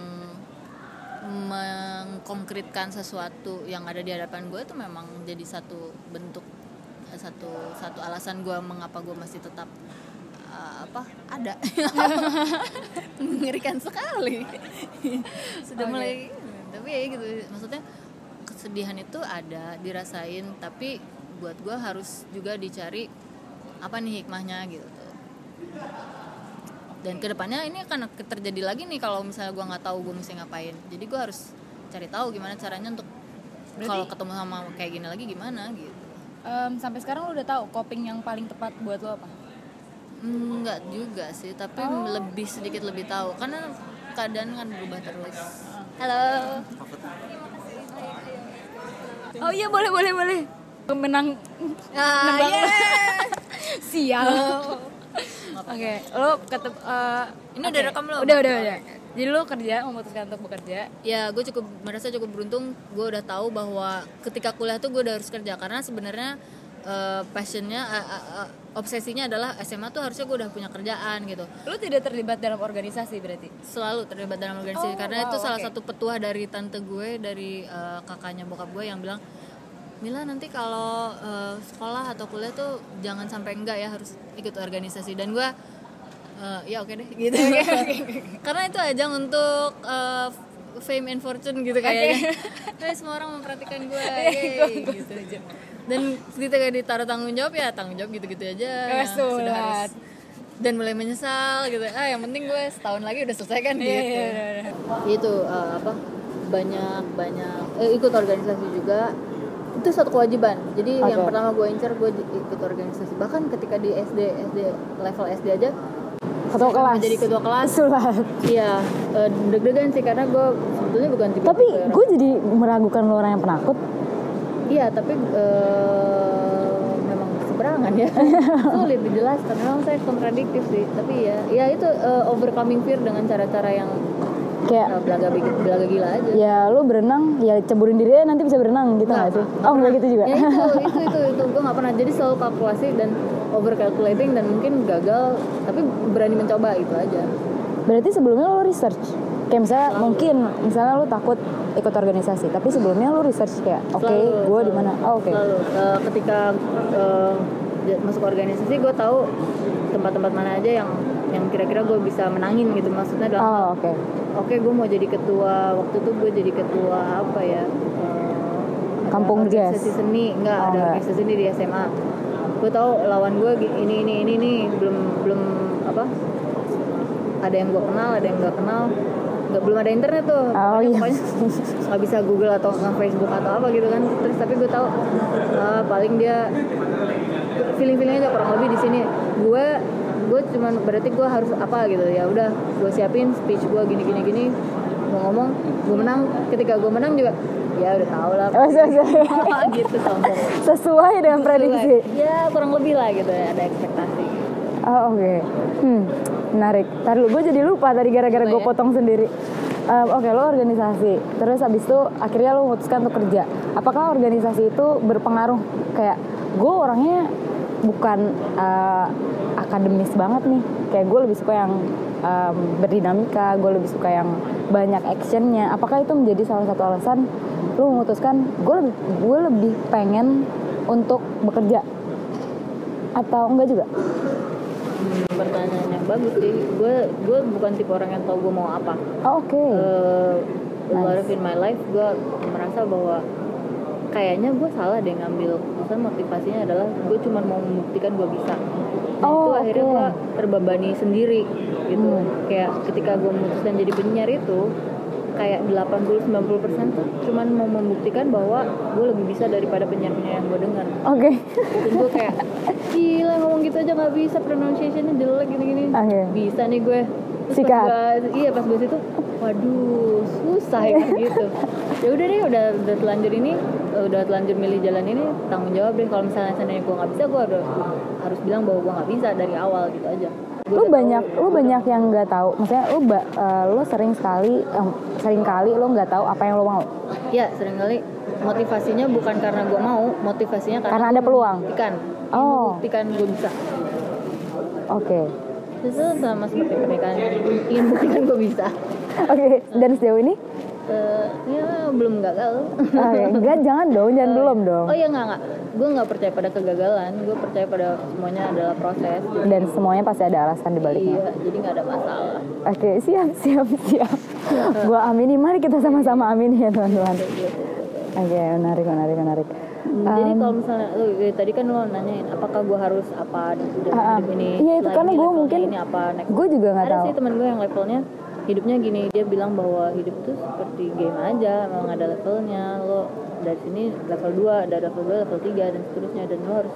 mengkonkretkan sesuatu yang ada di hadapan gue itu memang jadi satu bentuk satu satu alasan gue mengapa gue masih tetap eh, apa ada. Mengerikan sekali. Sudah Oke. mulai tapi ya gitu maksudnya kesedihan itu ada dirasain tapi buat gue harus juga dicari apa nih hikmahnya gitu. Dan ke depannya ini akan terjadi lagi nih kalau misalnya gue nggak tahu gue mesti ngapain. Jadi gue harus cari tahu gimana caranya untuk kalau ketemu sama kayak gini lagi gimana gitu Em, sampai sekarang lu udah tahu coping yang paling tepat buat lo apa? Enggak juga sih, tapi Oh. lebih sedikit lebih tahu karena keadaan kan berubah terus. Halo. Oh iya boleh boleh boleh. Menang Ah, Nembak. yeah. sial. Oke, lo ketemu Ini udah rekam belum? Udah udah udah. Jadi lo kerja memutuskan untuk bekerja. Ya, gue cukup merasa cukup beruntung. Gue udah tahu bahwa ketika kuliah tuh gue udah harus kerja karena sebenarnya eh, passionnya, eh, eh, eh, obsesinya adalah SMA tuh harusnya gue udah punya kerjaan gitu. Lo tidak terlibat dalam organisasi berarti? Selalu terlibat dalam organisasi Oh, karena wow, itu salah oke. satu petuah dari tante gue, dari eh, kakaknya bokap gue yang bilang Mila nanti kalau eh, sekolah atau kuliah tuh jangan sampai enggak ya harus ikut organisasi dan gue eh, ya oke deh. Gitu. Karena itu ajang untuk eh, fame and fortune gitu kayaknya. Eh, semua orang memperhatikan gue yeay, gitu dan ketika ditaruh tanggung jawab ya tanggung jawab gitu-gitu aja. Yang sudah harus. Dan mulai menyesal gitu. Ah yang penting gue setahun lagi udah selesai kan Iya, gitu. iya, iya, iya. itu eh, apa banyak banyak eh, ikut organisasi juga. Itu satu kewajiban. Jadi yang Oke. pertama gue incer gue ikut organisasi. Bahkan ketika di SD SD level SD aja Ketua kelas. menjadi ketua kelas Sulat. iya eh, deg-degan sih karena gue sebetulnya bukan tipe Tapi gue jadi meragukan lo orang yang penakut. iya tapi eh, memang seberangan ya sulit dijelaskan memang saya kontradiktif sih tapi ya ya itu eh, overcoming fear dengan cara-cara yang Kayak Nah, belaga belaga gila aja ya lu berenang ya ceburin diri nanti bisa berenang gitu nggak sih? Oh nggak gitu juga? ya itu itu itu itu gue nggak pernah jadi selalu kalkulasi dan over calculating dan mungkin gagal tapi berani mencoba itu aja Berarti sebelumnya lu research kayak misalnya mungkin misalnya lu takut ikut organisasi tapi sebelumnya lu research kayak oke Selalu, gue selalu. di mana oh, oke Selalu. Eh, ketika j- masuk organisasi gue tahu tempat-tempat mana aja yang yang kira-kira gue bisa menangin gitu maksudnya dalam oh oke. Oke gue mau jadi ketua waktu itu gue jadi ketua apa ya eh, Kampung ada Jazz. organisasi seni. Enggak Oh, ada organisasi seni di SMA gue tahu lawan gue ini ini ini nih belum belum apa ada yang gue kenal ada yang nggak kenal. Nggak belum ada internet tuh. Oh, Pokoknya- iya. pokoknya nggak bisa Google atau nge Facebook atau apa gitu kan. Terus tapi gue tahu ah, paling dia feeling feelingnya aja kurang lebih di sini. Gue gue cuman berarti gue harus apa gitu ya udah gue siapin speech gue gini gini gini mau ngomong gue menang. Ketika gue menang juga ya udah tau lah. Oh, sesuai, gitu sombong. Sesuai dengan prediksi. Ya kurang lebih lah gitu ya ada ekspektasi. Oh oke. Hmm menarik. Tadi gue jadi lupa tadi gara-gara gue ya? potong sendiri. Em, oke lo organisasi. Terus habis itu akhirnya lo memutuskan untuk kerja. Apakah organisasi itu berpengaruh? Kayak gue orangnya bukan eh, akademis banget nih. Kayak gue lebih suka yang em, berdinamika gue lebih suka yang banyak actionnya. Apakah itu menjadi salah satu alasan lo memutuskan gue lebih gue lebih pengen untuk bekerja? Atau enggak juga? Hmm, pertanyaan yang bagus sih. Gue gue bukan tipe orang yang tahu gue mau apa. Oh, oke. Eh, a lot Nice. of in my life gue merasa bahwa kayaknya gue salah deh ngambil. Misalnya motivasinya adalah gue cuma mau membuktikan gue bisa Nah, Oh, itu akhirnya oke. gue terbebani sendiri gitu Hmm. kayak ketika gue memutuskan jadi penyiar itu kayak 80-90% tuh cuman mau membuktikan bahwa gue lebih bisa daripada penyiar-penyiar yang gue dengar oke dan gue kayak gila ngomong gitu aja nggak bisa pronunciationnya jelek gini-gini Oke. bisa nih gue Terus Sikat. pas iya pas gue situ waduh susah ya gitu ya udah deh udah udah telanjur ini udah telanjur milih jalan ini tanggung jawab deh. Kalau misalnya seandainya gue nggak bisa gue harus harus bilang bahwa gue nggak bisa dari awal gitu aja. Gua lu banyak tahu- lu banyak yang nggak tahu. Maksudnya lu ba, eh, lu sering sekali em, sering kali lu nggak tahu apa yang lu mau? Ya sering kali motivasinya bukan karena gue mau motivasinya karena, Karena ada peluang. membuktikan. Oh. membuktikan gue bisa. Oke. Itu sama seperti pernikahan. Ingin buktikan gue bisa. Oke dan sejauh ini Eh, ya belum gagal. Oke, enggak jangan dong jangan belum dong. oh iya nggak nggak gue nggak percaya pada kegagalan. Gue percaya pada semuanya adalah proses. Dan semuanya pasti ada alasan di baliknya. Iya jadi nggak ada masalah. Oke siap siap siap. Gua amini mari kita sama-sama amini ya teman-teman. Oke menarik menarik menarik. Jadi kalau misalnya lu ya, tadi kan lo nanyain apakah gue harus apa di dalam Ah, ah. hidup ini Iya, itu karena levelnya mungkin- ini apa next? gue juga nggak ada tahu. sih teman gue yang levelnya hidupnya gini dia bilang bahwa hidup tuh seperti game aja memang ada levelnya lo dari sini level 2 dari level 2 level 3 dan seterusnya dan lo harus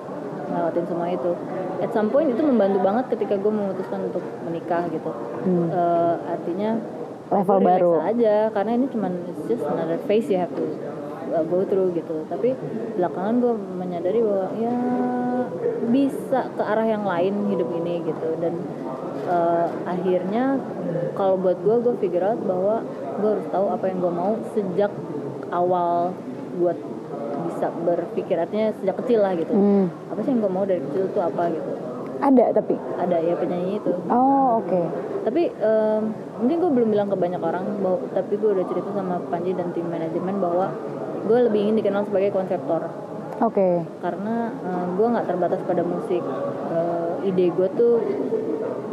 ngelewatin semua itu at some point itu membantu banget ketika gue memutuskan untuk menikah gitu Hmm. Eh, artinya Level baru. aja karena ini cuman it's just another phase you have to uh, go through gitu tapi belakangan gue menyadari bahwa ya bisa ke arah yang lain hidup ini gitu dan uh, akhirnya kalau buat gue gue figure out bahwa gue harus tahu apa yang gue mau sejak awal buat bisa berpikir. Artinya sejak kecil lah gitu. Hmm, apa sih yang gue mau dari kecil tuh apa gitu. Ada tapi? Ada ya penyanyi itu. Oh oke. Tapi em, mungkin gue belum bilang ke banyak orang bahwa tapi gue udah cerita sama Panji dan tim manajemen bahwa gue lebih ingin dikenal sebagai konseptor. Oke. Karena gue nggak terbatas pada musik. Eh, ide gue tuh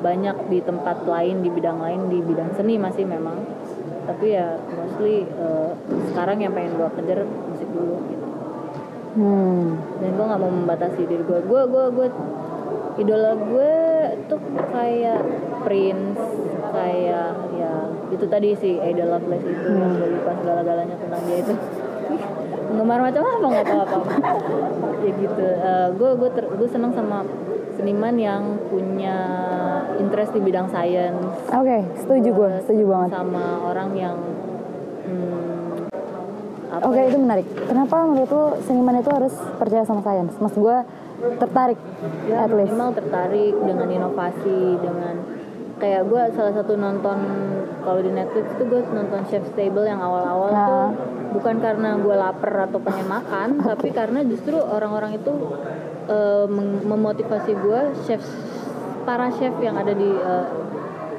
banyak di tempat lain di bidang lain di bidang seni masih memang. Tapi ya mostly eh, sekarang yang pengen gue kejar musik dulu gitu. Hmm. Dan gue nggak mau membatasi diri gue gue gue gue idola gue tuh kayak Prince kayak ya itu tadi si Ada Lovelace itu yang gue lupa segala-galanya tentang dia itu. Penggemar macam apa nggak tahu apa. Ya gitu. Gue gue gue seneng sama seniman yang punya interest di bidang sains oke setuju gue setuju banget sama orang yang hmm, Oke ya, itu menarik. Kenapa menurut lu seniman itu harus percaya sama sains? Mas gue tertarik ya at least. minimal tertarik dengan inovasi dengan kayak gue salah satu nonton kalau di Netflix itu gue nonton Chef's Table yang awal-awal Ah. tuh bukan karena gue lapar atau pengen makan tapi karena justru orang-orang itu mem- memotivasi gue chef para chef yang ada di eh,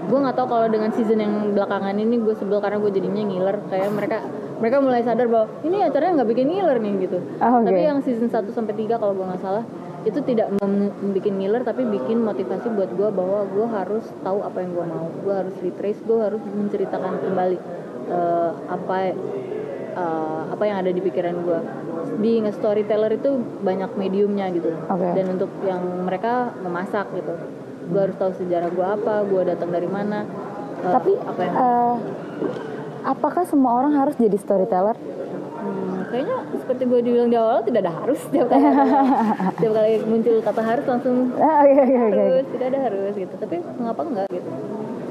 gue nggak tahu kalau dengan season yang belakangan ini gue sebel karena gue jadinya ngiler. Kayak mereka mereka mulai sadar bahwa ini acaranya nggak bikin ngiler nih gitu. Ah, oke. tapi yang season 1 sampai 3 kalau gue nggak salah itu tidak membuat ngiler tapi bikin motivasi buat gue bahwa gue harus tahu apa yang gue mau. Gue harus retrace gue harus menceritakan kembali eh, apa eh, apa yang ada di pikiran gue being a storyteller itu banyak mediumnya gitu. Oke. dan untuk yang mereka memasak gitu gue harus tahu sejarah gue apa gue datang dari mana eh, Tapi apa yang eh, apakah semua orang harus jadi storyteller? Hmm, kayaknya seperti gue dibilang di awal tidak ada harus. Tiap kali tiap kali muncul kata harus langsung Ah, Oke oke oke. harus tidak ada harus gitu. Tapi mengapa enggak gitu?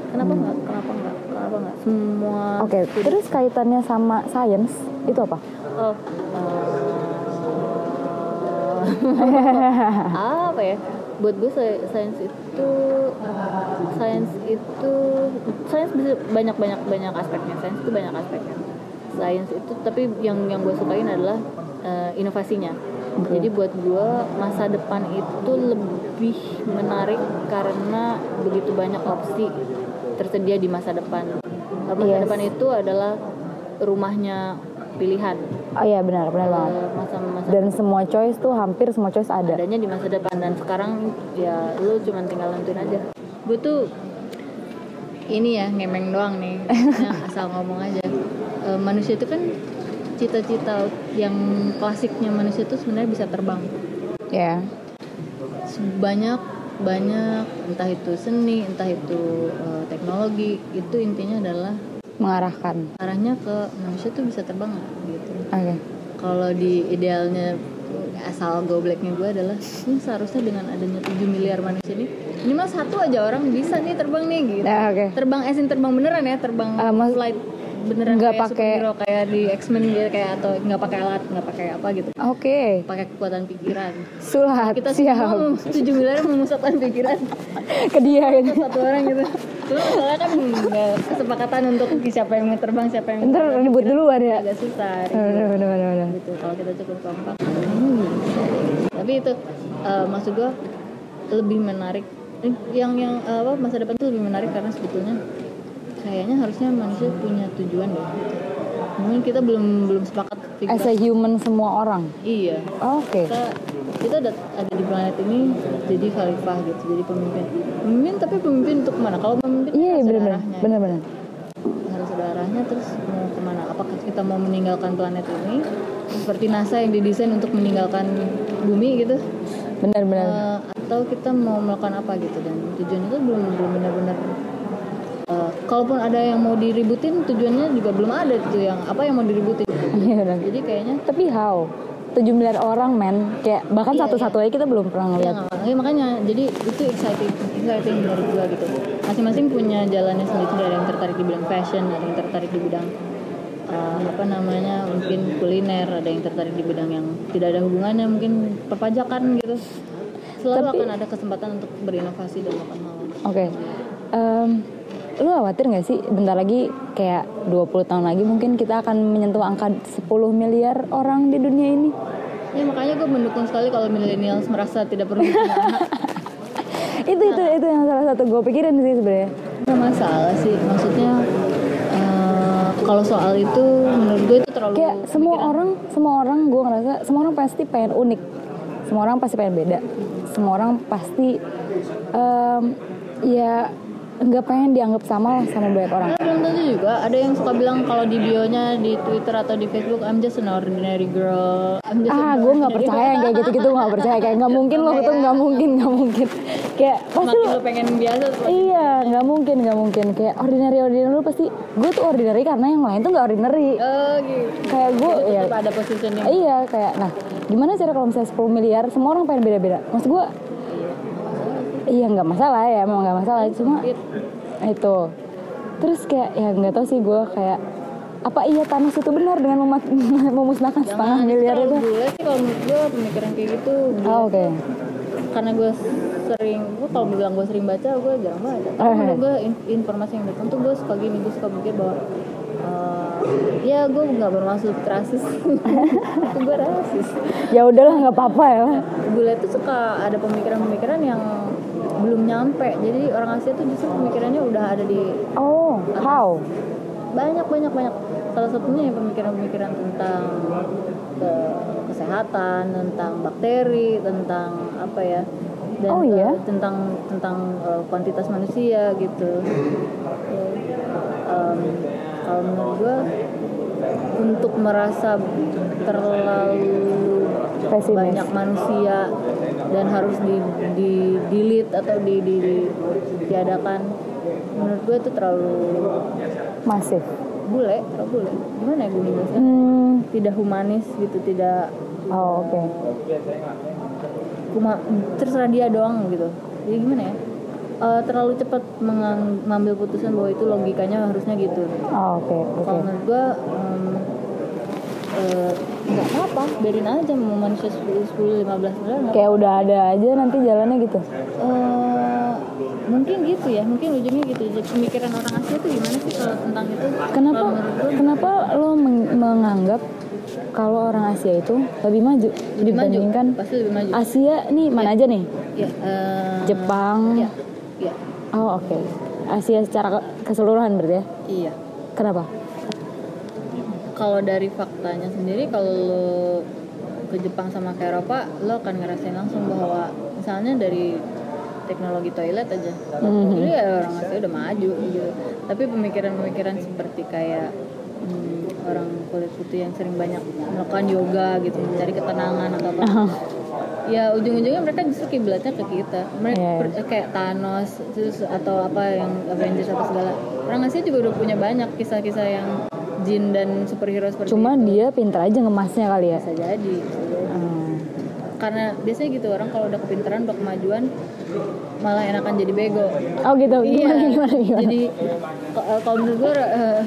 Kenapa enggak? Kenapa enggak? Kenapa enggak? Semua Oke, terus kaitannya sama science itu apa? oh eh, apa ya? Buat gue sa- sains itu sains itu sains bisa banyak banyak banyak aspeknya. Sains itu banyak aspeknya. Sains itu tapi yang yang gue sukain adalah eh, inovasinya. Jadi buat gue masa depan itu lebih menarik karena begitu banyak opsi tersedia di masa depan. Masa Yes. depan itu adalah rumahnya pilihan Oh iya benar benar banget. Eh, masa-masa Dan semua choice tuh hampir semua choice ada. adanya di masa depan dan sekarang ya lu cuma tinggal nentuin aja gue tuh ini ya ngemeng doang nih Nah, asal ngomong aja Eh, manusia itu kan cita-cita yang klasiknya manusia itu sebenarnya bisa terbang Ya. banyak banyak entah itu seni entah itu eh, teknologi itu intinya adalah Mengarahkan. arahnya ke manusia tuh bisa terbang nggak Oke. kalau di idealnya asal gobleknya gue adalah ini seharusnya dengan adanya 7 miliar manusia ini minimal satu aja orang bisa nih terbang nih gitu Ya oke. terbang esin terbang beneran ya terbang Ah, mas- flight beneran nggak kayak pakai- superhero kayak di X-Men gitu kayak atau nggak pakai alat nggak pakai apa gitu Oke. pakai kekuatan pikiran Sulat. kita siap. semua 7 miliar memusatkan pikiran Ke dia gitu. satu orang gitu cuma soalnya kan nggak kesepakatan untuk siapa yang mau terbang siapa yang Ntar ribut duluan ya. agak susah bener bener bener. gitu kalau kita cukup kompak hmm, tapi itu eh, maksud gua lebih menarik yang yang eh, apa masa depan itu lebih menarik karena sebetulnya kayaknya harusnya manusia punya tujuan deh mungkin kita belum belum sepakat As a human semua orang. iya Oke. kita kita ada, ada di planet ini jadi khalifah gitu jadi pemimpin pemimpin tapi pemimpin untuk mana kalau pemimpin Iya bener arahnya. bener bener. harus ada arahnya terus mau ke mana apakah kita mau meninggalkan planet ini seperti NASA yang didesain untuk meninggalkan bumi gitu bener. Eh, atau kita mau melakukan apa gitu dan tujuan itu belum belum benar-benar eh, kalaupun ada yang mau diributin tujuannya juga belum ada tuh yang apa yang mau diributin Iya jadi kayaknya Tapi how? 7 miliar orang men. Kayak bahkan Iya, satu-satu aja kita belum pernah ya ngeliat. nggak makanya, makanya jadi itu exciting exciting menurut gua gitu. Masing-masing punya jalannya sendiri. Ada yang tertarik di bidang fashion ada yang tertarik di bidang eh, apa namanya mungkin kuliner ada yang tertarik di bidang yang tidak ada hubungannya mungkin perpajakan gitu. Selalu Tapi- akan ada kesempatan untuk berinovasi dan melakukan hal Oke. Em, lu khawatir gak sih bentar lagi kayak 20 tahun lagi mungkin kita akan menyentuh angka 10 miliar orang di dunia ini? ya makanya gue mendukung sekali kalau millennials merasa tidak perlu punya anak itu itu itu yang salah satu gue pikirin sih sebenarnya. nggak masalah sih maksudnya eh, kalau soal itu menurut gue itu terlalu Kayak semua pemikiran. orang, semua orang gue ngerasa semua orang pasti pengen unik, semua orang pasti pengen beda, semua orang pasti em, ya nggak pengen dianggap sama lah sama banyak orang. Nah, belum tentu juga. Ada yang suka bilang kalau di bionya di Twitter atau di Facebook I'm just an ordinary girl. I'm just ah gue nggak percaya kayak gitu-gitu nggak percaya. Kayak nggak mungkin loh itu nggak mungkin nggak mungkin. Kayak pasti lo pengen biasa iya nggak mungkin nggak mungkin. Kayak ordinary ordinary lu pasti gue tuh ordinary karena yang lain tuh nggak ordinary. Oh gitu. kayak gue ya ada positioning. iya kayak nah gimana cara kalau misalnya 10 miliar semua orang pengen beda-beda. Maksud gue iya nggak masalah ya emang nggak masalah. Cuma itu. Terus kayak ya nggak tahu sih gue kayak apa iya Thanos itu benar dengan memat- memusnahkan setengah miliar itu? gue sih kalau menurut gue pemikiran kayak gitu. Oh, oke. Karena gue sering gue kalau bilang gue sering baca gue jarang baca tapi gue in- informasi yang datang tuh gue suka gini gue suka mikir bahwa eh, ya gue nggak bermaksud rasis. Gue rasis. Ya udahlah nggak apa-apa ya. Bule tuh suka ada pemikiran-pemikiran yang belum nyampe. Jadi orang Asia tuh justru pemikirannya udah ada di oh how? Banyak banyak banyak. Salah satunya ya pemikiran-pemikiran tentang ke kesehatan tentang bakteri tentang apa ya dan Oh, iya? eh, tentang tentang eh, kuantitas manusia gitu. Em, kalau menurut gua untuk merasa terlalu Pesimis. banyak manusia dan harus di di delete atau di di, ditiadakan menurut gue itu terlalu masif. bule terlalu bule. Gimana ya gue hmm. tidak humanis gitu tidak oh oke. Cuma terserah dia doang gitu. Jadi gimana ya? Eh, terlalu cepat mengambil putusan bahwa itu logikanya harusnya gitu. Oh oke oke. Kalau menurut gue em, eh, nggak apa-apa biarin aja mau manusia 10 10 15 bulan kayak udah ada aja nanti jalannya gitu? Eh, mungkin gitu ya mungkin ujungnya gitu. Jadi pemikiran orang Asia tuh gimana sih kalau tentang itu? Kenapa gue kenapa lo meng- menganggap kalau orang Asia itu lebih maju lebih maju dibandingkan pasti lebih maju. Asia nih mana aja nih? Ya eh, Jepang. ya ya oh oke. Asia secara ke- keseluruhan berarti ya? Iya. Kenapa kalau dari faktanya sendiri kalau lo ke Jepang sama ke Eropa lo akan ngerasain langsung bahwa misalnya dari teknologi toilet aja. Mhm. jadi ya orang Asia udah maju gitu. Tapi pemikiran-pemikiran seperti kayak hmm, orang kulit putih yang sering banyak melakukan yoga gitu mencari ketenangan atau apa ya ujung-ujungnya mereka justru kiblatnya ke kita. Mereka Iya. per- kayak Thanos terus atau apa yang Avengers apa segala. Orang Asia juga udah punya banyak kisah-kisah yang jin dan superhero seperti cuma itu. dia pintar aja ngemasnya kali ya. Bisa jadi. Hmm. karena biasanya gitu orang kalau udah kepintaran udah kemajuan malah enakan jadi bego. Oh gitu? Gimana Iya. gimana gimana? Jadi ko- eh, kalau menurut gue eh,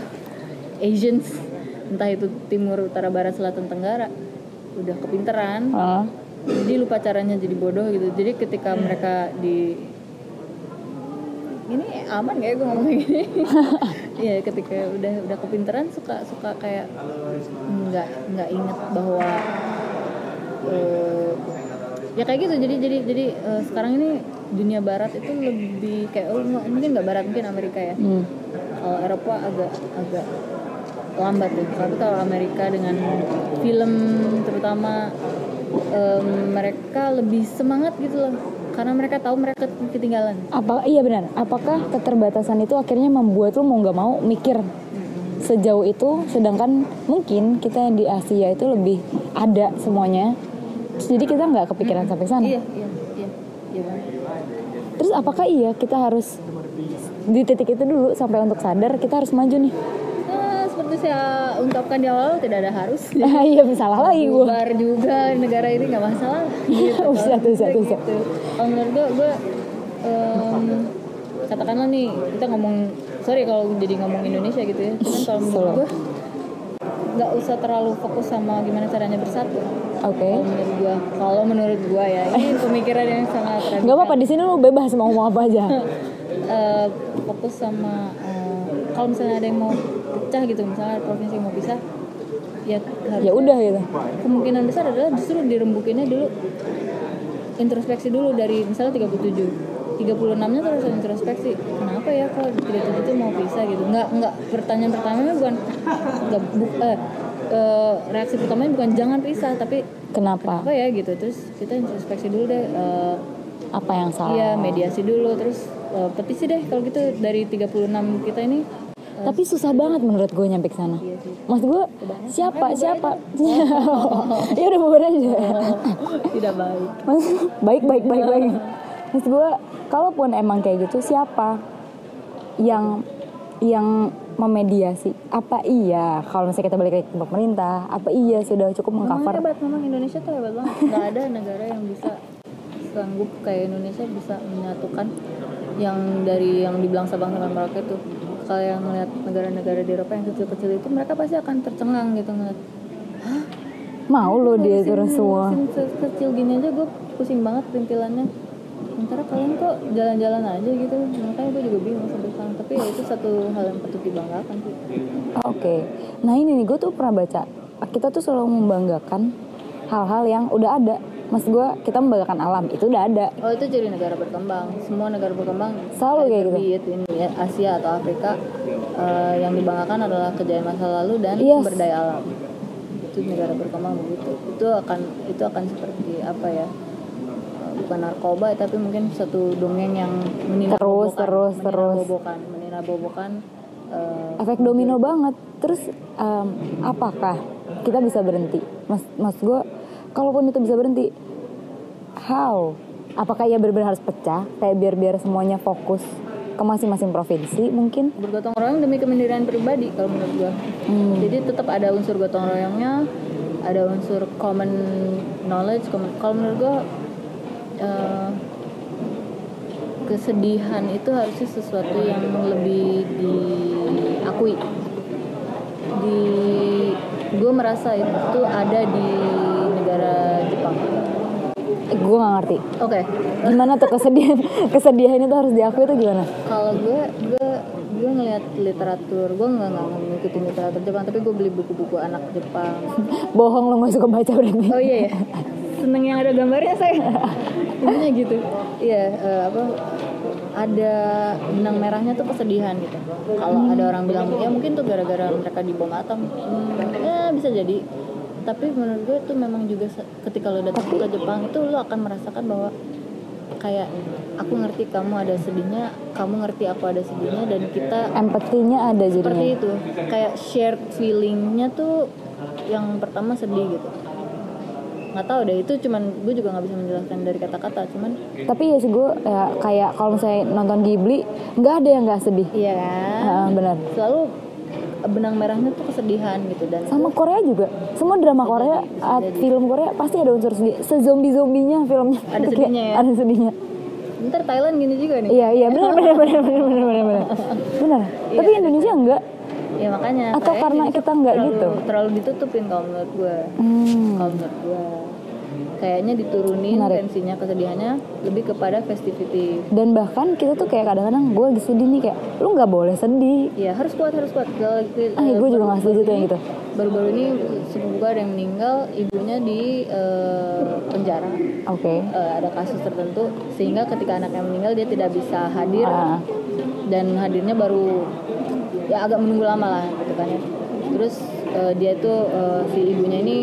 Asians entah itu timur utara barat selatan tenggara udah kepintaran Ah. jadi lupa caranya jadi bodoh gitu. Jadi ketika mereka di ini aman gak ya gue ngomong kayak gini? Iya ketika udah udah kepintaran suka suka kayak nggak nggak inget bahwa eh, ya kayak gitu. Jadi jadi jadi eh, sekarang ini dunia barat itu lebih kayak oh, mungkin nggak barat mungkin Amerika ya. Hmm. kalau Eropa agak agak lambat tuh tapi kalau Amerika dengan film terutama em, mereka lebih semangat gitu loh karena mereka tahu mereka ketinggalan. Apa iya benar. Apakah keterbatasan itu akhirnya membuat lo mau nggak mau mikir sejauh itu? Sedangkan mungkin kita di Asia itu lebih ada semuanya. Jadi kita nggak kepikiran sampai sana. Iya iya iya. Iya terus apakah iya kita harus di titik itu dulu sampai untuk sadar kita harus maju nih Seperti saya ungkapkan di awal tidak ada harus iya salah lagi gue bubar juga negara ini nggak masalah gitu. Bisa tuh, bisa tuh, bisa. gitu. kalau menurut gue gue em, katakanlah nih kita ngomong sorry kalau jadi ngomong Indonesia gitu ya cuman kalau menurut gue nggak usah terlalu fokus sama gimana caranya bersatu oke kalau menurut gue kalau menurut gue ya ini pemikiran yang sangat radikal. nggak apa-apa di sini lo bebas mau ngomong apa aja Eh, fokus sama eh, kalau misalnya ada yang mau pecah gitu misalnya provinsi mau pisah ya harus ya udah gitu. kemungkinan besar adalah justru dirembukinnya dulu introspeksi dulu dari misalnya 37 36 nya terus introspeksi kenapa ya kalau 37 itu mau pisah gitu? Nggak nggak pertanyaan pertamanya bukan nggak bu- eh, eh, reaksi pertamanya bukan jangan pisah tapi kenapa? apa ya gitu? Terus kita introspeksi dulu deh eh, apa yang salah? iya mediasi dulu terus eh, petisi deh kalau gitu. Dari 36 kita ini tapi susah banget menurut gue nyampe ke sana. Maksud gue siapa siapa? Ya udah bubar aja. Tidak baik. Maksud, baik baik baik baik. Maksud gue kalaupun emang kayak gitu siapa yang yang memediasi? Apa iya? Kalau misalnya kita balik ke pemerintah apa iya sudah cukup Memang mengcover. hebat, memang Indonesia tuh hebat banget. Nggak ada negara yang bisa sanggup kayak Indonesia bisa menyatukan yang dari yang dibilang Sabang sampai Merauke tuh. Kalau yang ngeliat negara-negara di Eropa yang kecil-kecil itu mereka pasti akan tercengang gitu ngeliat. Hah? mau lo dia turun semua Kecil gini aja gue pusing banget perintilannya. Sementara kalian kok jalan-jalan aja gitu makanya gue juga bingung sampai sekarang tapi ya itu satu hal yang patut dibanggakan sih Oke, nah ini nih gue tuh pernah baca kita tuh selalu membanggakan hal-hal yang udah ada. Mas gue kita membanggakan alam itu udah ada. oh itu jadi negara berkembang semua negara berkembang Selalu kayak gitu. ini ya, Asia atau Afrika eh, yang dibanggakan adalah kejayaan masa lalu dan Yes. sumber daya alam itu negara berkembang begitu itu akan itu akan seperti apa ya eh, bukan narkoba tapi mungkin satu dongeng yang Terus, terus, terus. meninabobokan meninabobokan eh, Efek domino banget. Terus em, apakah kita bisa berhenti? Mas, mas gue, kalaupun itu bisa berhenti, how? Apakah ia benar-benar harus pecah? Kayak biar biar semuanya fokus ke masing-masing provinsi mungkin? bergotong royong demi kemandirian pribadi kalau menurut gua Hmm. jadi tetap ada unsur gotong royongnya ada unsur common knowledge common- kalau menurut gua eh, kesedihan itu harusnya sesuatu yang lebih diakui di gue merasa itu ada di negara Jepang gue gak ngerti. oke Gimana tuh kesedihan? kesedihan itu harus diakui tuh gimana? kalau gue gue gue ngeliat literatur gue nggak nggak ngikutin literatur Jepang tapi gue beli buku-buku anak Jepang Bohong lo gak suka baca berarti. oh iya ya seneng yang ada gambarnya saya intinya gitu iya eh, apa ada benang merahnya tuh kesedihan gitu kalau ada orang bilang ya mungkin tuh gara-gara mereka dibom atom hmm, ya bisa jadi tapi menurut gue itu memang juga ketika lo datang ke Jepang itu lo akan merasakan bahwa kayak aku ngerti kamu ada sedihnya kamu ngerti aku ada sedihnya dan kita Empatinya ada seperti jadinya. itu kayak shared feelingnya tuh yang pertama sedih gitu nggak tahu deh itu cuman gue juga nggak bisa menjelaskan dari kata-kata cuman Tapi ya sih gue ya, kayak kalau misalnya nonton Ghibli nggak ada yang nggak sedih. iya kan Ah, benar. selalu benang merahnya tuh kesedihan gitu dan Sama Korea juga. Semua drama Korea, ah, film Korea pasti ada unsur sedih. Sezombie zombinya filmnya. Ada sedihnya ya? Ada sedihnya. ntar Thailand gini juga nih Iya iya benar benar benar benar benar benar benar. Benar. Tapi Indonesia enggak. ya makanya Atau karena Indonesia kita nggak terlalu- gitu? terlalu ditutupin kalau menurut gue Hmm. kalau menurut gue kayaknya diturunin Menarik. tensinya kesedihannya lebih kepada festivity Dan bahkan kita tuh kayak kadang-kadang gue lagi sedih nih kayak lu nggak boleh sedih. Iya harus kuat harus kuat. Kalau kita- Ah, gue juga nggak setuju tuh yang gitu. Baru-baru ini sepupu gue ada yang meninggal, ibunya di eh, penjara. Oke. Eh, ada kasus tertentu sehingga ketika anaknya meninggal dia tidak bisa hadir Ah. dan hadirnya baru ya agak menunggu lama lah gitu kan ya. Terus eh, dia itu eh, si ibunya ini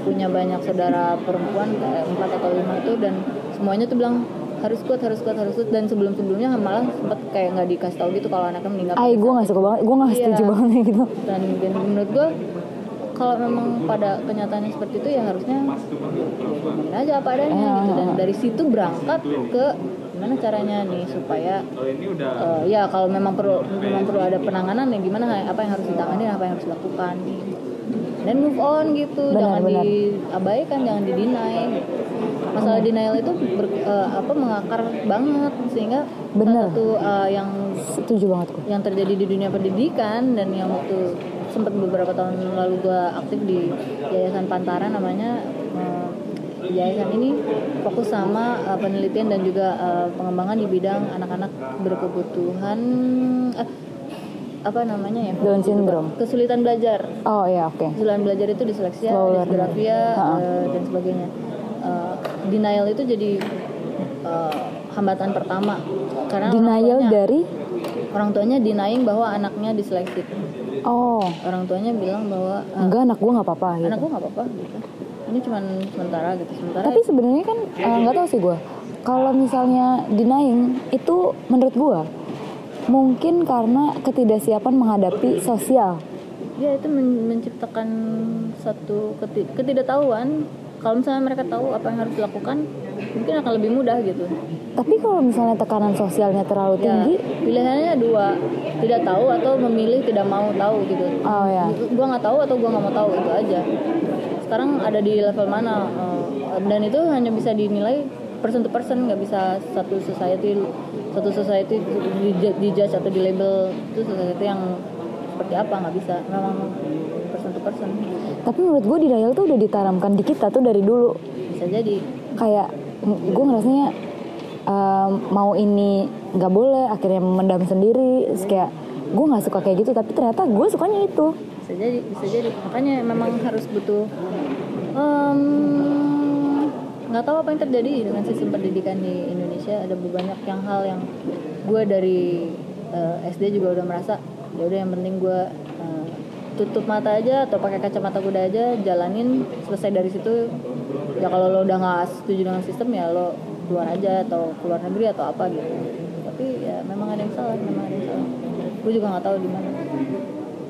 punya banyak saudara perempuan empat atau lima itu dan semuanya tuh bilang harus kuat harus kuat harus kuat dan sebelum sebelumnya malah sempat kayak nggak dikasih tahu gitu kalau anaknya meninggal Ay, gue nggak suka banget. Gue nggak Iya. setuju banget gitu. dan, dan menurut gue kalau memang pada kenyataannya seperti itu ya harusnya ngomongin aja apa adanya Ah. gitu dan dari situ berangkat ke gimana caranya nih supaya eh, ya kalau memang perlu memang perlu ada penanganan ya gimana apa yang harus ditangani apa yang harus dilakukan dan move on gitu Benar, jangan benar. diabaikan jangan didinai masalah denial itu ber- eh, apa mengakar banget sehingga Benar. salah satu eh, yang Setuju banget gue. yang terjadi di dunia pendidikan dan yang waktu sempat beberapa tahun lalu gue aktif di yayasan Pantara namanya eh, yayasan ini fokus sama eh, penelitian dan juga eh, pengembangan di bidang anak-anak berkebutuhan eh, apa namanya ya Down syndrome. kesulitan belajar Oh iya oke. kesulitan belajar itu disleksia, disgrafia Ha-ha. eh, dan sebagainya. Eh, denial itu jadi eh, hambatan pertama karena orang Denial tuanya- dari orang tuanya denying bahwa anaknya disleksi. oh Orang tuanya bilang bahwa eh, enggak anak gue nggak apa-apa gitu. anak gua nggak apa-apa gitu. Ini cuman sementara gitu. Sementara Tapi sebenarnya kan nggak tahu sih gue. Kalau misalnya denying itu menurut gue mungkin karena ketidaksiapan menghadapi sosial. ya itu men- menciptakan satu keti- ketidaktahuan. Kalau misalnya mereka tahu apa yang harus dilakukan, mungkin akan lebih mudah gitu. Tapi kalau misalnya tekanan sosialnya terlalu Ya, tinggi, pilihannya dua, tidak tahu atau memilih tidak mau tahu gitu. oh ya. Gua nggak tahu atau gua nggak mau tahu itu aja. Sekarang ada di level mana? eh, dan itu hanya bisa dinilai person to person, nggak bisa satu society satu society di, di judge atau di label itu society yang seperti apa nggak bisa. Memang person to person Tapi menurut gue denial tuh udah ditanamkan di kita tuh dari dulu. bisa jadi. Kayak gue ngerasanya um, mau ini nggak boleh akhirnya mendam sendiri Terus kayak gue nggak suka kayak gitu tapi ternyata gue sukanya itu bisa jadi bisa jadi makanya memang harus butuh em, nggak tahu apa yang terjadi dengan sistem pendidikan di Indonesia. Ada banyak yang hal yang gue dari eh, SD juga udah merasa ya udah yang penting gue eh, tutup mata aja atau pakai kacamata kuda aja jalanin selesai dari situ. Ya kalau lo udah nggak setuju dengan sistem ya lo keluar aja atau keluar negeri atau apa gitu. Tapi ya memang ada yang salah memang ada yang salah. Gue juga nggak tahu di mana.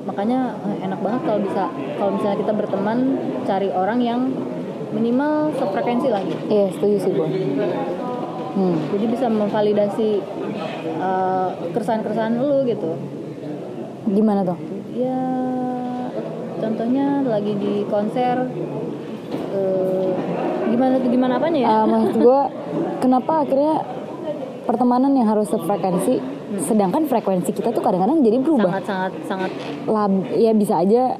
Makanya eh, enak banget kalau bisa kalau misalnya kita berteman cari orang yang minimal sefrekuensi lagi iya setuju sih gue hmm. jadi bisa memvalidasi eh, keresahan-keresahan lu gitu. Gimana tuh? Ya contohnya lagi di konser eh, gimana tuh gimana apanya ya? Uh, maksud gue kenapa akhirnya pertemanan yang harus sefrekuensi sedangkan frekuensi kita tuh kadang-kadang jadi berubah. Sangat sangat sangat. Lab ya bisa aja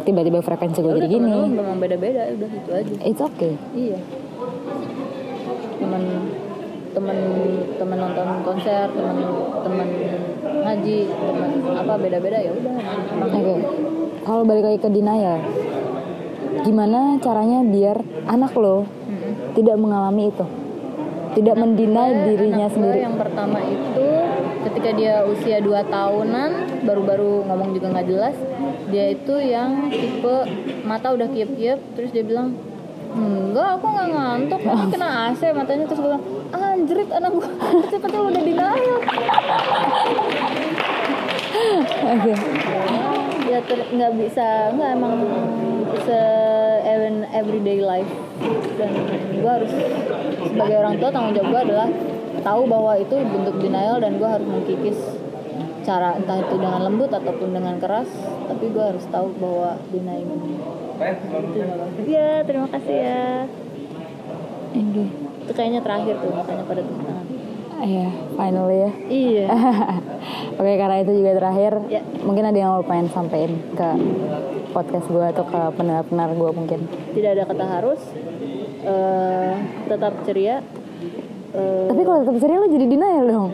tiba-tiba frekuensi gue Ya jadi gini. lu memang beda-beda udah itu aja. It's okay. Iya. Temen temen temen nonton konser temen temen ngaji temen apa beda-beda ya udah. Oke. Kalau balik lagi ke denial gimana caranya biar anak lo Mm-mm. tidak mengalami itu? Tidak mendinai dirinya anak sendiri. yang pertama itu ketika dia usia 2 tahunan baru-baru ngomong juga nggak jelas dia itu yang tipe mata udah kiep-kiep terus dia bilang enggak aku nggak ngantuk aku kena AC matanya. Terus gue bilang anjrit anak gue kecil-kecil udah denial oke. Ya nggak bisa nggak emang se even everyday life. Dan gue harus sebagai orang tua tanggung jawab gue adalah tahu bahwa itu bentuk denial dan gue harus mengkikis cara entah itu dengan lembut ataupun dengan keras tapi gue harus tahu bahwa denial ini. Iya terima kasih ya. Oke itu kayaknya terakhir tuh makanya pada tepuk tangan. Ya finally ya. Iya. Oke karena itu juga terakhir Ya. Mungkin ada yang mau pengen sampein ke podcast gue atau ke pendengar-pendengar gue mungkin. Tidak ada kata harus eh tetap ceria Tapi kalau tetap ceria lo jadi denial dong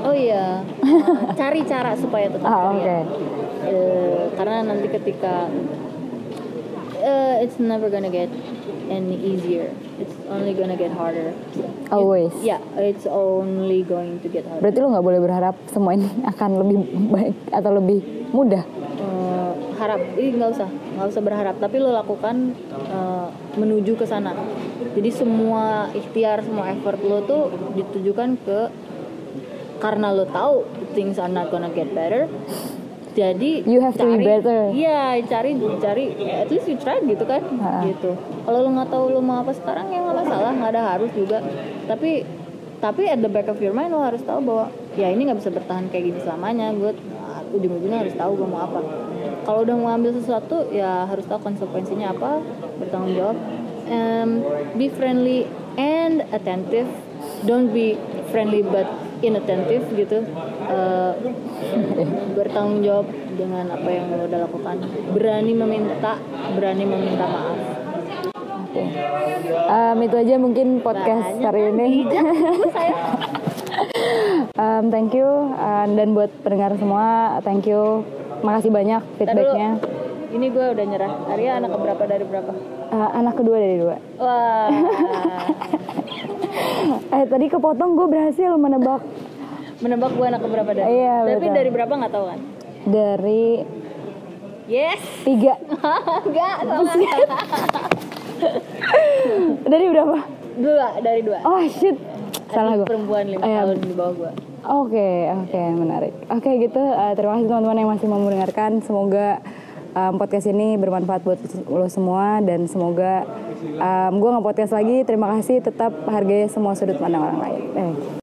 Oh iya, cari cara supaya tetap Ah ceria. oke Eh, karena nanti ketika eh, it's never gonna get any easier. It's only gonna get harder. Always Yeah, it's only going to get harder. Berarti lo nggak boleh berharap semua ini akan lebih baik atau lebih mudah Eh, harap, ih nggak usah, nggak usah berharap. Tapi lo lakukan eh, menuju ke sana. Jadi semua ikhtiar, semua effort lo tuh ditujukan ke karena lo tahu things are not gonna get better. Jadi You have to be better. Iya, cari cari at least you try gitu kan, Ha. gitu. Kalau lo nggak tahu lo mau apa sekarang ya nggak masalah, nggak ada harus juga. Tapi tapi at the back of your mind lo harus tahu bahwa ya ini nggak bisa bertahan kayak gini selamanya. Gue ujung-ujungnya harus tahu gue mau apa. Kalau udah mau ambil sesuatu ya harus tahu konsekuensinya apa, bertanggung jawab. Em, be friendly and attentive. Don't be friendly but inattentive gitu. Eh, bertanggung jawab dengan apa yang lo udah lakukan. Berani meminta, berani meminta maaf. Oke Em, Itu aja mungkin podcast Banyak hari kan? ini Em, Thank you Eh, Dan buat pendengar semua Thank you Makasih banyak feedbacknya Ini gue udah nyerah. Arya anak keberapa dari berapa? Eh, Anak kedua dari dua Wah. Eh tadi kepotong gue berhasil menebak Menebak gue anak keberapa dari? Iya, Tapi betul. dari berapa nggak tahu kan? Dari Yes. tiga Enggak, salah. Dari berapa? Dua, dari dua. Oh shit Salah gue perempuan lima tahun di bawah gue. Oke, oke, menarik. Oke, gitu. eh, terima kasih teman-teman yang masih mau mendengarkan. Semoga em, podcast ini bermanfaat buat lo semua dan semoga gue nggak podcast lagi. Terima kasih. Tetap hargai semua sudut pandang orang lain. Eh.